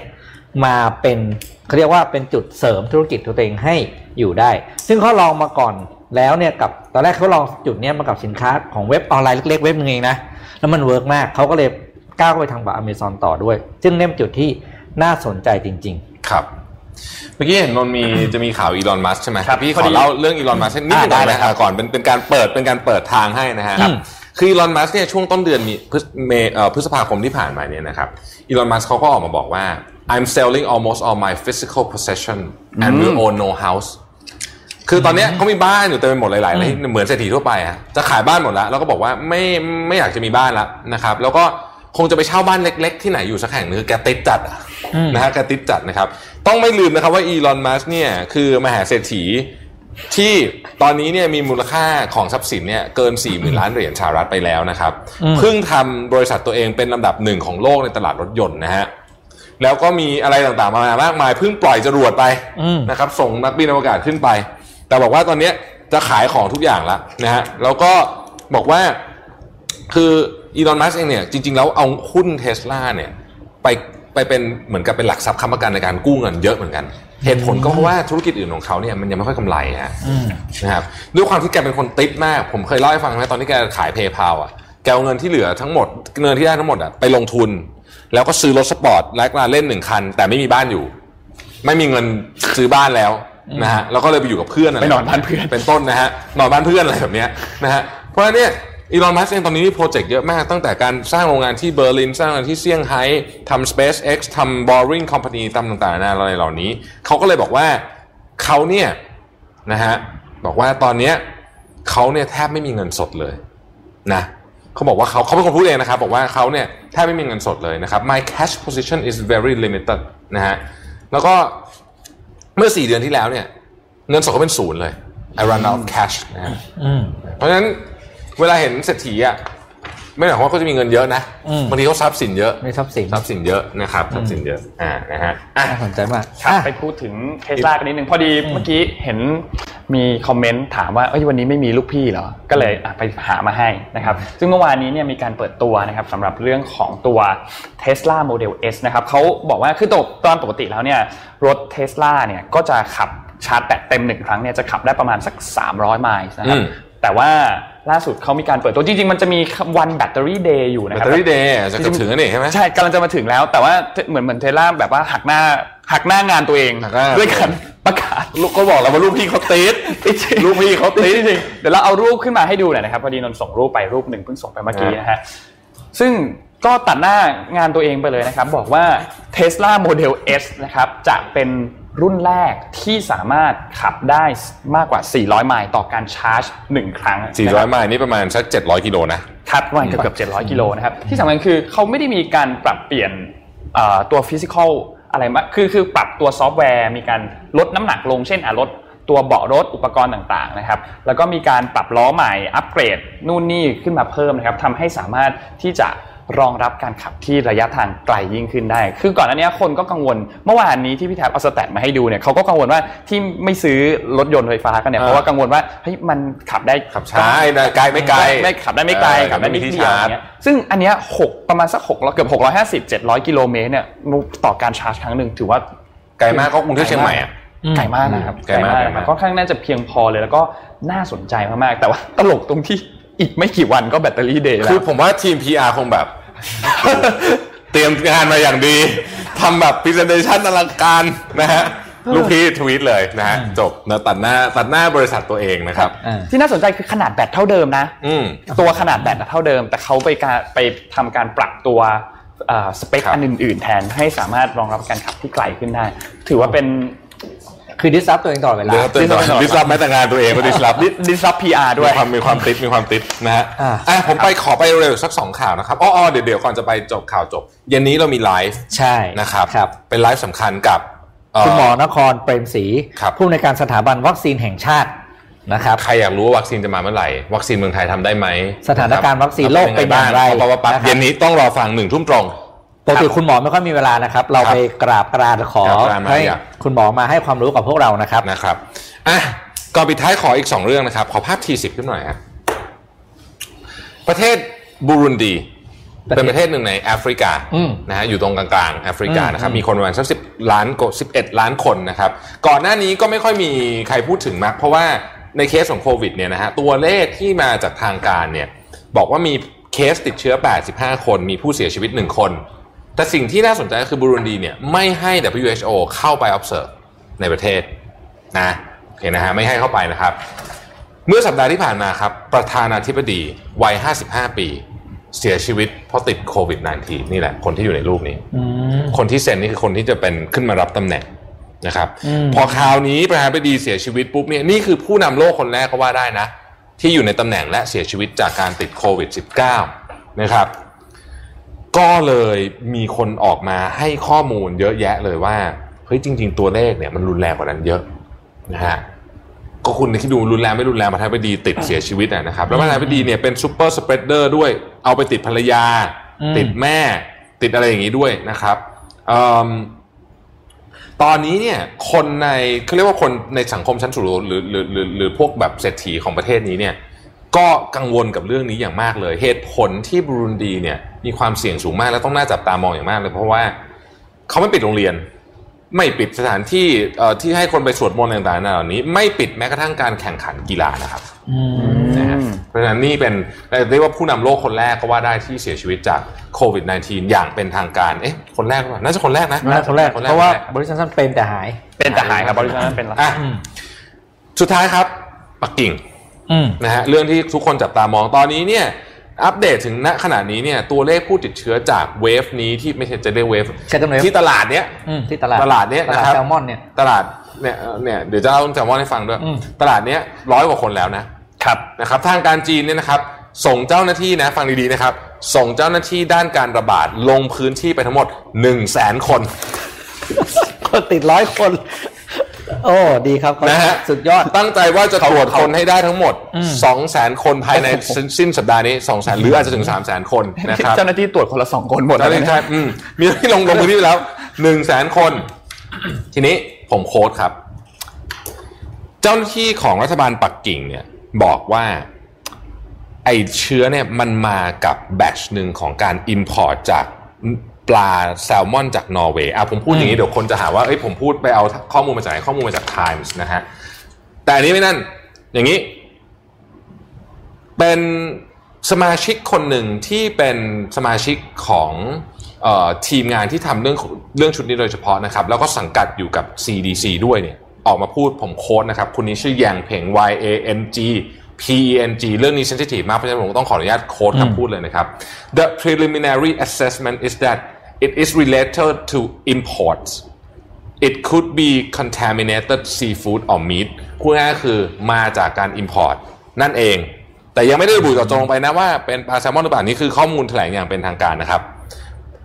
มาเป็นเขาเรียกว่าเป็นจุดเสริมธุรกิจตัวเองให้อยู่ได้ ซึ่งเขาลองมาก่อนแล้วเนี่ยกับตอนแรกเขาลองจุดเนี้ยมากับสินค้าของเว็บออนไลน์เล็กๆเว็บหนึงเองนะแล้วมัน work มากเขาก็เลยก้าวเข้าไปทางแบบอเมซอนต่อด้วย ซึ่งเนี่ยเป็นจุดที่น่าสนใจจริงครับ เมื่อกี้เห็นนนท์มีจะมีข่าวอีลอนมัสก์ใช่ไหมครับพี่ขอพอดีเล่าเรื่องอีลอนมัสก์นิดนึงอ่าได้ได้ไหมเลยครับอ่าก่อนเป็นเป็นการเปิดเป็นการเปิดทางให้นะฮะอืมคืออีลอนมัสก์เนี่ยช่วงต้นเดือนมีพฤษเมเอ่อพฤษภาคมที่ผ่านมาเนี่ยนะครับอีลอนมัสก์เขาก็ออกมาบอกว่า I'm selling almost all my physical possession and will own no house คือตอนเนี้ยเขามีบ้านอยู่เต็มไปหมดหลายๆเลยเหมือนเศรษฐีทั่วไปอะจะขายบ้านหมดแล้วแล้วก็บอกว่าไม่ไม่อยากจะมีบ้านแล้วนะครับ แล้วก็คงจะไปเช่าบ้านเล็ก ๆ ที่ไหนอยู่สักแห่งนึงคือแกติดจัดอะอืม นะฮะแกติดจัดนะครับ ต้องไม่ลืมนะครับว่าอีลอนมัสเนี่ยคือมหาเศรษฐีที่ตอนนี้เนี่ยมีมูลค่าของทรัพย์สินเนี่ยเกิน 4 0,000 ล้านเหรียญสหรัฐไปแล้วนะครับอืมเพิ่งทำบริษัทตัวเองเป็นลำดับหนึ่งของโลกในตลาดรถยนต์นะฮะแล้วก็มีอะไรต่างๆมามากมายเพิ่งปล่อยจรวดไปอืมนะครับ ส่งนักบินอวกาศขึ้นไป แต่บอกว่าตอนเนี้ยจะขายของทุกอย่างแล้วนะฮะแล้วก็บอกว่าคืออีลอนมัสเองเนี่ยจริง ๆ แล้วเอาหุ้นเทสลาเนี่ยไป ไปเป็นเหมือนกับเป็นหลักทรัพย์ค้ำประกันในการกู้เงินเยอะเหมือนกัน เหตุผลก็เพราะว่าธุรกิจอื่นของเขาเนี่ยมันยังไม่ค่อยกำไรฮะๆอืมนะครับด้วยความที่แกเป็นคนติสท์มาก ผมเคยเล่าให้ฟังนะตอนที่แกขาย PayPal อะแกเอาเงินที่เหลือทั้งหมดเงินที่ได้ทั้งหมดอะไปลงทุน แล้วก็ซื้อรถสปอร์ตแลกมาเล่นหนึ่งคัน แต่ไม่มีบ้านอยู่ ไม่มีเงินซื้อบ้านแล้วนะฮะแล้วก็เลยไปอยู่กับเพื่อนอะไรไปนอนบ้านเพื่อนเป็นต้นนะฮะนอนบ้านเพื่อนอะไรแบบเนี้ยนะฮะเพราะฉะนั้นเนี่ย อีลอนมัสก์เองตอนนี้มีโปรเจกต์เยอะมาก ตั้งแต่การสร้างโรงงานที่เบอร์ลิน สร้างโรงงานที่เซี่ยงไฮ้ทำ SpaceX ทำ Boring Company ทำต่างๆนานาอะไรเหล่านี้ เขาก็เลยบอกว่าเขาเนี่ยนะฮะบอกว่าตอนเนี้ยเขาเนี่ยแทบไม่มีเงินสดเลยนะเขาบอกว่าเขาเขาเป็นคนพูดเองนะครับ บอกว่าเขาเนี่ยแทบไม่มีเงินสดเลยนะครับ my cash position is very limited นะฮะแล้วก็เมื่อสี่เดือนที่แล้วเนี่ย เงินสดเขาเป็นศูนย์เลย I run out of cash นะฮะอืมเพราะฉะนั้น เวลาเห็นเศรษฐีอะไม่ได้หมายความว่าเขาจะมีเงินเยอะนะอืมบางทีเขาทรัพย์สินเยอะมีทรัพย์สินทรัพย์สินเยอะนะครับทรัพย์สินเยอะอ่านะฮะอะน่าสนใจมากครับอะไปพูดถึงเทสลากันนิดนึงพอดีเมื่อกี้เห็นมีคอมเมนต์ถามว่าเอ้ยวันนี้ไม่มีลูกพี่เหรอ ก็เลยอะไปหามาให้นะครับ ซึ่งเมื่อวานนี้เนี่ยมีการเปิดตัวนะครับสำหรับเรื่องของตัว Tesla Model S นะครับเขาบอกว่าคือตอนปกติแล้วเนี่ยรถ Tesla เนี่ยก็จะขับชาร์จแบตเต็มหนึ่งครั้งเนี่ยจะขับได้ประมาณสัก 300 ไมล์นะครับอืมแต่ว่า ล่าสุดเขามีการเปิดตัวจริง ๆ มันจะมีวันแบตเตอรี่เดย์อยู่แบนะตครัเตอรี่เดย์จะกระถึงแล้วนี่ใช่ไหมใช่กำลังจะมาถึงแล้ว แต่ว่าเหมือนเหมือนเทสลาแบบว่าหักหน้าหักหน้างานตัวเองหักหน้าด้วยการประกาศลูกก็บอกแล้วว่าลูกพี่เขาติดลูกพี่เขาติดจริงๆเดี๋ยวเราเอารูปขึ้นมาให้ดูหน่อยนะครับพอดีนนท์ส่งรูปไปรูปหนึ่งเพิ่งส่งไปเมื่อกี้นะฮะซึ่งก็ตัดหน้างานตัวเองไปเลยนะครับ บอกว่า Tesla Model S นะครับจะเป็น รุ่นแรกที่สามารถขับได้มากกว่า 400 ไมล์ต่อการชาร์จ 1 ครั้งนะคบ400 ไมล์นี่ประมาณสัก 700 กิโลนะครับประมาณเกือบเกือบ700 กิโลนะครับ ที่สำคัญคือเขาไม่ได้มีการปรับเปลี่ยนเอ่อตัว physical อะไรมากคือคือปรับตัวซอฟต์แวร์ มีการลดน้ำหนักลงเช่นอะลดตัวเบาะรถอุปกรณ์ต่างๆนะครับ แล้วก็มีการปรับล้อใหม่อัปเกรดนู่นนี่ขึ้นมาเพิ่มนะครับทำให้สามารถที่จะ รองรับการขับที่ระยะทางไกลยิ่งขึ้นได้ คือก่อนหน้านี้คนก็กังวล เมื่อวานนี้ที่พี่แท็บเอา stat มาให้ดูเนี่ยเขาก็กังวลว่าที่ไม่ซื้อรถยนต์ไฟฟ้ากันเนี่ยอ่าเพราะว่ากังวลว่าเฮ้ยมันขับได้ขับช้านะไกลไม่ไกลไม่ขับได้ไม่ไกลเออขับได้นิดไม่มีที่เดียวชาร์จอย่างเงี้ยซึ่งอันเนี้ยหกประมาณสักหกเกือบหกร้อยห้าสิบเจ็ดร้อยกิโลเมตรเนี่ยต่อการชาร์จครั้งหนึ่งถือว่าไกลมากก็กรุงเทพเชียงใหม่อะไกลมากนะครับไกลมากนะไกลมารับค่อนข้างน่าจะเพียงพอเลยแล้วก็น่าสนใจมากๆแต่ว่าตลกตรงที่ อีกไม่กี่วันก็ Battery Day แล้วคือผมว่าทีม PR คงแบบ เตรียมงานมาอย่างดีทำแบบพรีเซนเ t ชันอลังการนะฮะลูกพี่ทวีตเลยนะฮะจบนะตัดหน้าตัดหน้าบริษัทตัวเองนะครับอ่าที่น่าสนใจคือขนาดแบตเท่าเดิมนะอืมตัวขนาดแบตอะเท่าเดิม แต่เขาไปการไปทำการปรับตัวเอ่อสเปคครับอันอื่นๆ แทนให้สามารถรองรับการขับที่ไกลขึ้นได้ ถือว่าเป็น คือดิสรับตัวเองตลอดเวลาเดี๋ยวตื่นต่อดิสรับแม้แต่งานตัวเองก็ดิสรับดิสรับพีอาร์ด้ด้ววยยความมีความติดมีความติดนะฮะอ่าอะผมไปขอไปเร็วสักสองข่าวนะครับอ้อๆเดี๋ยวเดี๋ยวก่อนจะไปจบข่าวจบ เย็นนี้เรามีไลฟ์ใช่นะครับครับเป็นไลฟ์สำคัญกับคุณหมอนครเปรมศรีครับผู้อำนวยการสถาบันวัคซีนแห่งชาตินะครับใครอยากรู้ว่าวัคซีนจะมาเมื่อไหร่วัคซีนเมืองไทยทำได้ไหมสถานการณ์วัคซีนโลกเป็นอย่างไรเพราะว่าปั๊บนะครับเย็นนี้ต้องรอฟังหนึ่งทุ่มตรง ปกติคุณหมอไม่ค่อยมีเวลานะครับ เราไปกราบกรานขอกราบกรานมาให้อยากคุณหมอมาให้ความรู้กับพวกเรานะครับนะครับอะก่อนปิดท้ายขออีกสองเรื่องนะครับ ขอภาพทีสิบขึ้นหน่อยครับประเทศบูรุนดีประเทศเป็นประเทศหนึ่งในแอฟริกาอืมนะฮะอยู่ตรงกลางๆแอฟริกาอืมนะครับอืมมีคนประมาณสักสิบล้านกสิบเอ็ดล้านคนนะครับ ก่อนหน้านี้ก็ไม่ค่อยมีใครพูดถึงมาก เพราะว่าในเคสของโควิดเนี่ยนะฮะตัวเลขที่มาจากทางการเนี่ยบอกว่ามีเคสติดเชื้อ 85 คน มีผู้เสียชีวิต 1 คน แต่สิ่งที่น่าสนใจก็คือบูรุนดีเนี่ยไม่ให้ WHO เข้าไป observe ในประเทศนะโอเคนะฮะไม่ให้เข้าไปนะครับ เมื่อสัปดาห์ที่ผ่านมาครับ ประธานาธิบดีวัย 55 ปี เสียชีวิตเพราะติดโควิด -19 นี่แหละ คนที่อยู่ในรูปนี้อืมคนที่เซ็นนี่คือคนที่จะเป็นขึ้นมารับตำแหน่งนะครับอืมพอคราวนี้ประธานาธิบดีเสียชีวิตปุ๊บเนี่ยนี่คือผู้นำโลกคนแรกก็ว่าได้นะ ที่อยู่ในตำแหน่งและเสียชีวิตจากการติดโควิด -19 นะครับ ก็เลยมีคนออกมาให้ข้อมูลเยอะแยะเลยว่าเฮ้ยจริง ๆ ตัวเลขเนี่ยมันรุนแรงกว่านั้นเยอะนะฮะก็คุณที่ดูรุนแรงไม่รุนแรงประธานาธิบดีติดเสียชีวิตนะครับ แล้วประธานาธิบดีเนี่ยเป็น superspreader ด้วยเอาไปติดภรรยา ติดแม่ติดอะไรอย่างนี้ด้วยนะครับตอนนี้เนี่ยคนในเขาเรียกว่าคนในสังคมชั้นสูงหรือหรือหรือหรือพวกแบบเศรษฐีของประเทศนี้เนี่ยก็กังวลกับเรื่องนี้อย่างมากเลย เหตุผลที่บุรุนดีเนี่ย มีความเสี่ยงสูงมากและต้องน่าจับตามองอย่างมากเลย เพราะว่าเขาไม่ปิดโรงเรียน ไม่ปิดสถานที่เอ่อที่ให้คนไปสวดมนต์ต่างๆเหล่านี้ ไม่ปิดแม้กระทั่งการแข่งขันกีฬานะครับอืมนะฮะเพราะฉะนั้นนี่เป็นเรียกว่าผู้นำโลกคนแรกก็ว่าได้ที่เสียชีวิตจากโควิด -19 อย่างเป็นทางการเอ๊ะคนแรกหรือเปล่าน่าจะคนแรกนะนั่นคนแรกคนเพราะว่าคนแกบริษัทเป็นแต่หาย เป็นแต่หายครับบริษัทนั้นเป็นละอะสุดท้ายครับปักกิ่งอืมนะฮะเรื่องที่ทุกคนจับตามองตอนนี้เนี่ย อัปเดตถึงณขณะนี้เนี่ยตัวเลขผู้ติดเชื้อจากเวฟนี้ที่ไม่ใช่จะเรียกเวฟใช่จำเลยที่ตลาดเนี้ยอืมที่ตลาดตลาดเนี้ยตนะลาดครับแซลมอนเนี่ยตลาดเนี่ยเอ่อเนี่ยเดี๋ยวจะเล่าเรื่องแซลมอนให้ฟังด้วยอืมตลาดเนี้ยร้อยกว่าคนแล้วนะครับนะครับทางการจีนเนี่ยนะครับ ส่งเจ้าหน้าที่นะฟังดีๆนะครับ ส่งเจ้าหน้าที่ด้านการระบาดลงพื้นที่ไปทั้งหมด1 0 0 0 0แสนคนคนติดร้อยคน โอ้ดีครับเขานะฮะสุดยอดตั้งใจว่าจะตรวจคนให้ได้ทั้งหมดอืม2 0 0แสนคนภายในสิ้นสัปดาห์นี้2 0 0แสนหรืออาจจะถึง 3 0 0แสนคนนะครับเจ้าหน้าที่ตรวจคนละสองคนหมดใช่เลยนะใช่อืมมีที่ลงลงพื้นที่ไปแล้วหนึ่งแสนคน ทีนี้ผมโค้ดครับ เจ้าหน้าที่ของรัฐบาลปักกิ่งเนี่ยบอกว่าไอเชื้อเนี่ยมันมากับแบตชหนึ่งของการ Import จาก ปลาแซลมอนจากนอร์เวย์อะผมพูดอย่างนี้เดี๋ยวคนจะหาว่าเอ้ยผมพูดไปเอาข้อมูลมาจากไหนข้อมูลมาจาก Times นะฮะแต่อันนี้ไม่นั่น อย่างนี้ เป็นสมาชิกคนหนึ่งที่เป็นสมาชิกของเออทีมงานที่ทำเรื่องเรื่องชุดนี้โดยเฉพาะนะครับ แล้วก็สังกัดอยู่กับ CDC ด้วยเนี่ย ออกมาพูดผมโค้ดนะครับ คนนี้ชื่อแยงเพ่ง Y A N G P E N G เรื่องนี้ sensitive มากเพราะฉะนั้นผมต้องขออนุญาตโค้ดคำพูดเลยนะครับ The preliminary assessment is that it is related to imports it could be contaminated seafood or meat พูดง่ายคือมาจากการ import นั่นเอง แต่ยังไม่ได้ระบุเจาะจงลงไปนะว่าเป็นปลาแซลมอนหรือเปล่านี่คือข้อมูลแถลงอย่างเป็นทางการนะครับ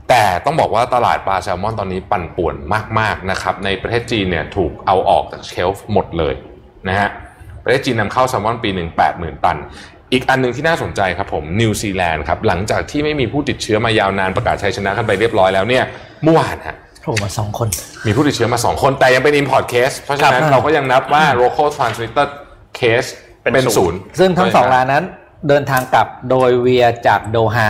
แต่ต้องบอกว่าตลาดปลาแซลมอนตอนนี้ปั่นป่วนมากๆนะครับ ในประเทศจีนเนี่ยถูกเอาออกจาก shelf หมดเลยนะฮะประเทศจีนนำเข้าแซลมอนปีหนึ่งแปดหมื่นตัน อีกอันหนึ่งที่น่าสนใจครับผมนิวซีแลนด์ครับหลังจากที่ไม่มีผู้ติดเชื้อมายาวนานประกาศชัยชนะกันไปเรียบร้อยแล้วเนี่ยเมื่อวานฮะโผล่มาสองคน มีผู้ติดเชื้อมา2คน แต่ยังเป็น import case เพราะฉะนั้นครับเราก็ยังนับว่า local transmitted case เป็นเป็นศูศูนนย์ย์ซึ่งทั้งสองรายนั้นเดินทางกลับโดยเวียจากโดฮา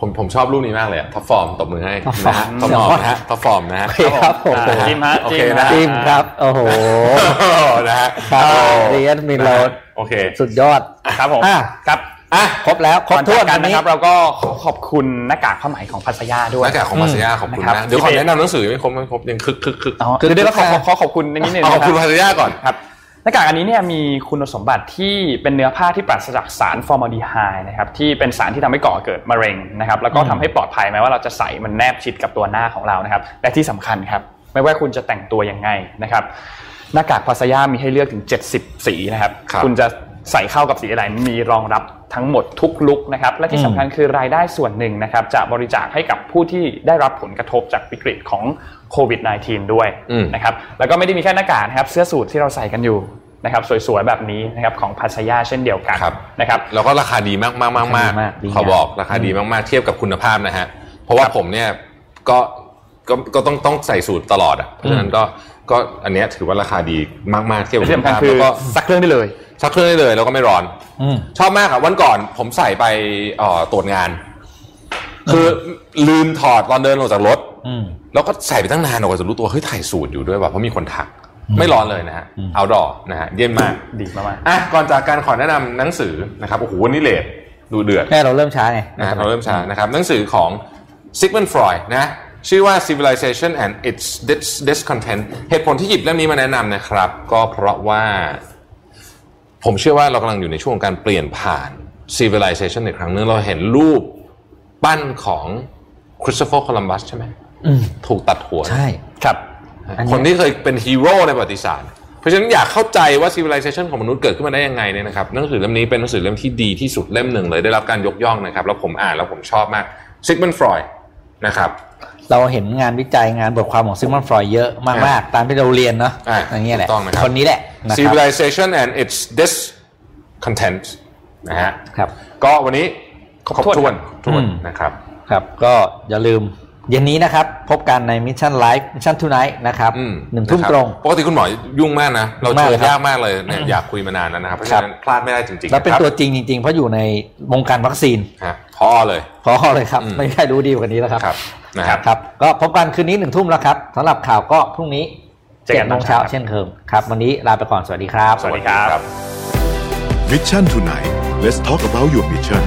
ผมผมชอบรูปนี้มากเลยท็อปฟอร์มตบมือให้ top นะฮะ form ท็อปฟอร์มนะฮะท็อปฟอร์มนะฮะโอเคครับผมอ่าจิ้มฮะโอเคจิ้มนะฮะทีมครับ โอ้โหนะฮะครับเรียนมิโลด โอเค สุดยอดครับผมอะครับอะครบแล้วครบก่อนถ้วจานกกันวันะครับ เราก็ขอขอบคุณหน้ากากผ้าไหมของพัสยาด้วยหน้ากากของมาเซียขอบคุณนะครับนะเดี๋ยวขอแนะนำหนังสือไม่ครบไม่ครบยังคึกคึกคึกอ๋อคือเดี๋ยวเราขอขอขอขอบคุณนิดนึงเอาขอบนะคุณคมารับเซียก่อนครับหน้ากากอันนี้เนี่ยมีคุณสมบัติที่เป็นเนื้อผ้าที่ปราศจากสารฟอร์มาลดีไฮด์นะครับที่เป็นสารที่ทำให้ก่อเกิดมะเร็งนะครับแล้วก็ทำให้ปลอดภัยแม้ว่าเราจะใส่มันแนบชิดกับตัวหน้าของเรานะครับและที่สำคัญครับไม่ว่าคุณจะแต่งตัวยังไงนะครับ หน้ากากพัสยามีให้เลือกถึง 70 สีนะครับครับณจะใส่เข้ากับสีอะไรมีรองรับทั้งหมดทุกลุกนะครับและที่สำคัญคือรายได้ส่วนหนึ่งนะครับจะบริจาคให้กับผู้ที่ได้รับผลกระทบจากวิกฤตของโควิด -19 ด้วยอืมนะครับแล้วก็ไม่ได้มีแค่หน้ากากนะครับเสื้อสูทที่เราใส่กันอยู่นะครับสวยๆแบบนี้นะครับของพัสยาเช่นเดียวกันครับนะครับแล้วก็ราคาดีมากมากมากมากราคาดีมากดีงามเขาบอกราคาดีมากๆเทียบกับคุณภาพนะฮะเพราะว่าผมเนี่ยก็ก็ก็ต้องต้องใส่สูตรตลอดอะเพราะฉะนั้นก็ ก็อันเนี้ยถือว่าราคาดีมากๆเทียบกับที่คุณสำคัญภาพคือแล้วก็ซักเครื่องได้เลย ชักเครื่องได้เลยแล้วก็ไม่ร้อน อืม ชอบมากอะวันก่อนผมใส่ไปเอ่อตรวจงาน คือลืมถอดตอนเดินลงจากรถ อืม แล้วก็ใส่ไปตั้งนานกว่าจะรู้ตัว เฮ้ยถ่ายสูตรอยู่ด้วยว่ะเพราะมีคนทัก ไม่ร้อนเลยนะฮะเอาดอนะฮะเยี่ยมมาก ดีมากอะ ก่อนจากการขอแนะนำหนังสือนะครับโอ้โหวันนี้เลทดูเดือดแค่เราเริ่มช้าไงนะเราเริ่มช้านะครับหนังสือของ Sigmund Freud นะ ชื่อว่า Civilization and its Dis- Discontent เหตุผลที่หยิบเล่มนี้มาแนะนำนะครับ ก็เพราะว่า ผมเชื่อว่าเรากำลังอยู่ในช่วงของการเปลี่ยนผ่าน Civilization ในครั้งหนึงเราเห็นรูปปั้นของ Christopher Columbus ใช่ไหมอืมถูกตัดหัวใช่ๆครับอันนี้คนที่เคยเป็นฮีโร่ในประวัติศาสตร์ เพราะฉะนั้นอยากเข้าใจว่า civilization ของมนุษย์เกิดขึ้นมาได้ยังไงเนี่ยนะครับหนังสือเล่มนี้เป็นหนังสือเล่มที่ดีที่สุดเล่มหนึ่งเลยได้รับการยกย่องนะครับ แล้วผมอ่านแล้วผมชอบมาก Sigmund Freud นะครับ เราเห็นงานวิจัยงานบทความของ Sigmund Freud เยอะมากๆ ตามที่เราเรียนเนาะอ่าอย่างเงี้ยแหละถูกต้องนะครับคนนี้แหละนะครับ civilization and its discontent นะฮะครับก็วันนี้ครบครบถ้วนถ้วนอืมนะครับครับ ก็อย่าลืมเย็นนี้นะครับ พบกันใน Mission Live Mission Tonight นะครับอืมหนึ่งทุ่มะคบตรงปกติคุณหมอยุ่งมากนะ เรามากเจเลอยครับยากมากเลยเนี่ยอยากคุยมานานแล้วนะครับ เพราะฉะนั้นพลาดไม่ได้จริงๆ แล้วเป็นะครับตัวจริงจริงๆ เพราะอยู่ในวงการวัคซีนฮะ พอเลย พอเลยครับอืมไม่มีใครรู้ดีกว่านี้แล้วครับครับนะครับครับ ก็พบกันคืนนี้หนึ่งทุ่มแล้วครับสำหรับข่าวก็พรุ่งนี้เจอกัเจ็ดนโมตองนเช้าเช้าเช่นเคยครับ วันนี้ลาไปก่อนสวัสดีครับ สวัสดีครับ Mission tonight let's talk about your mission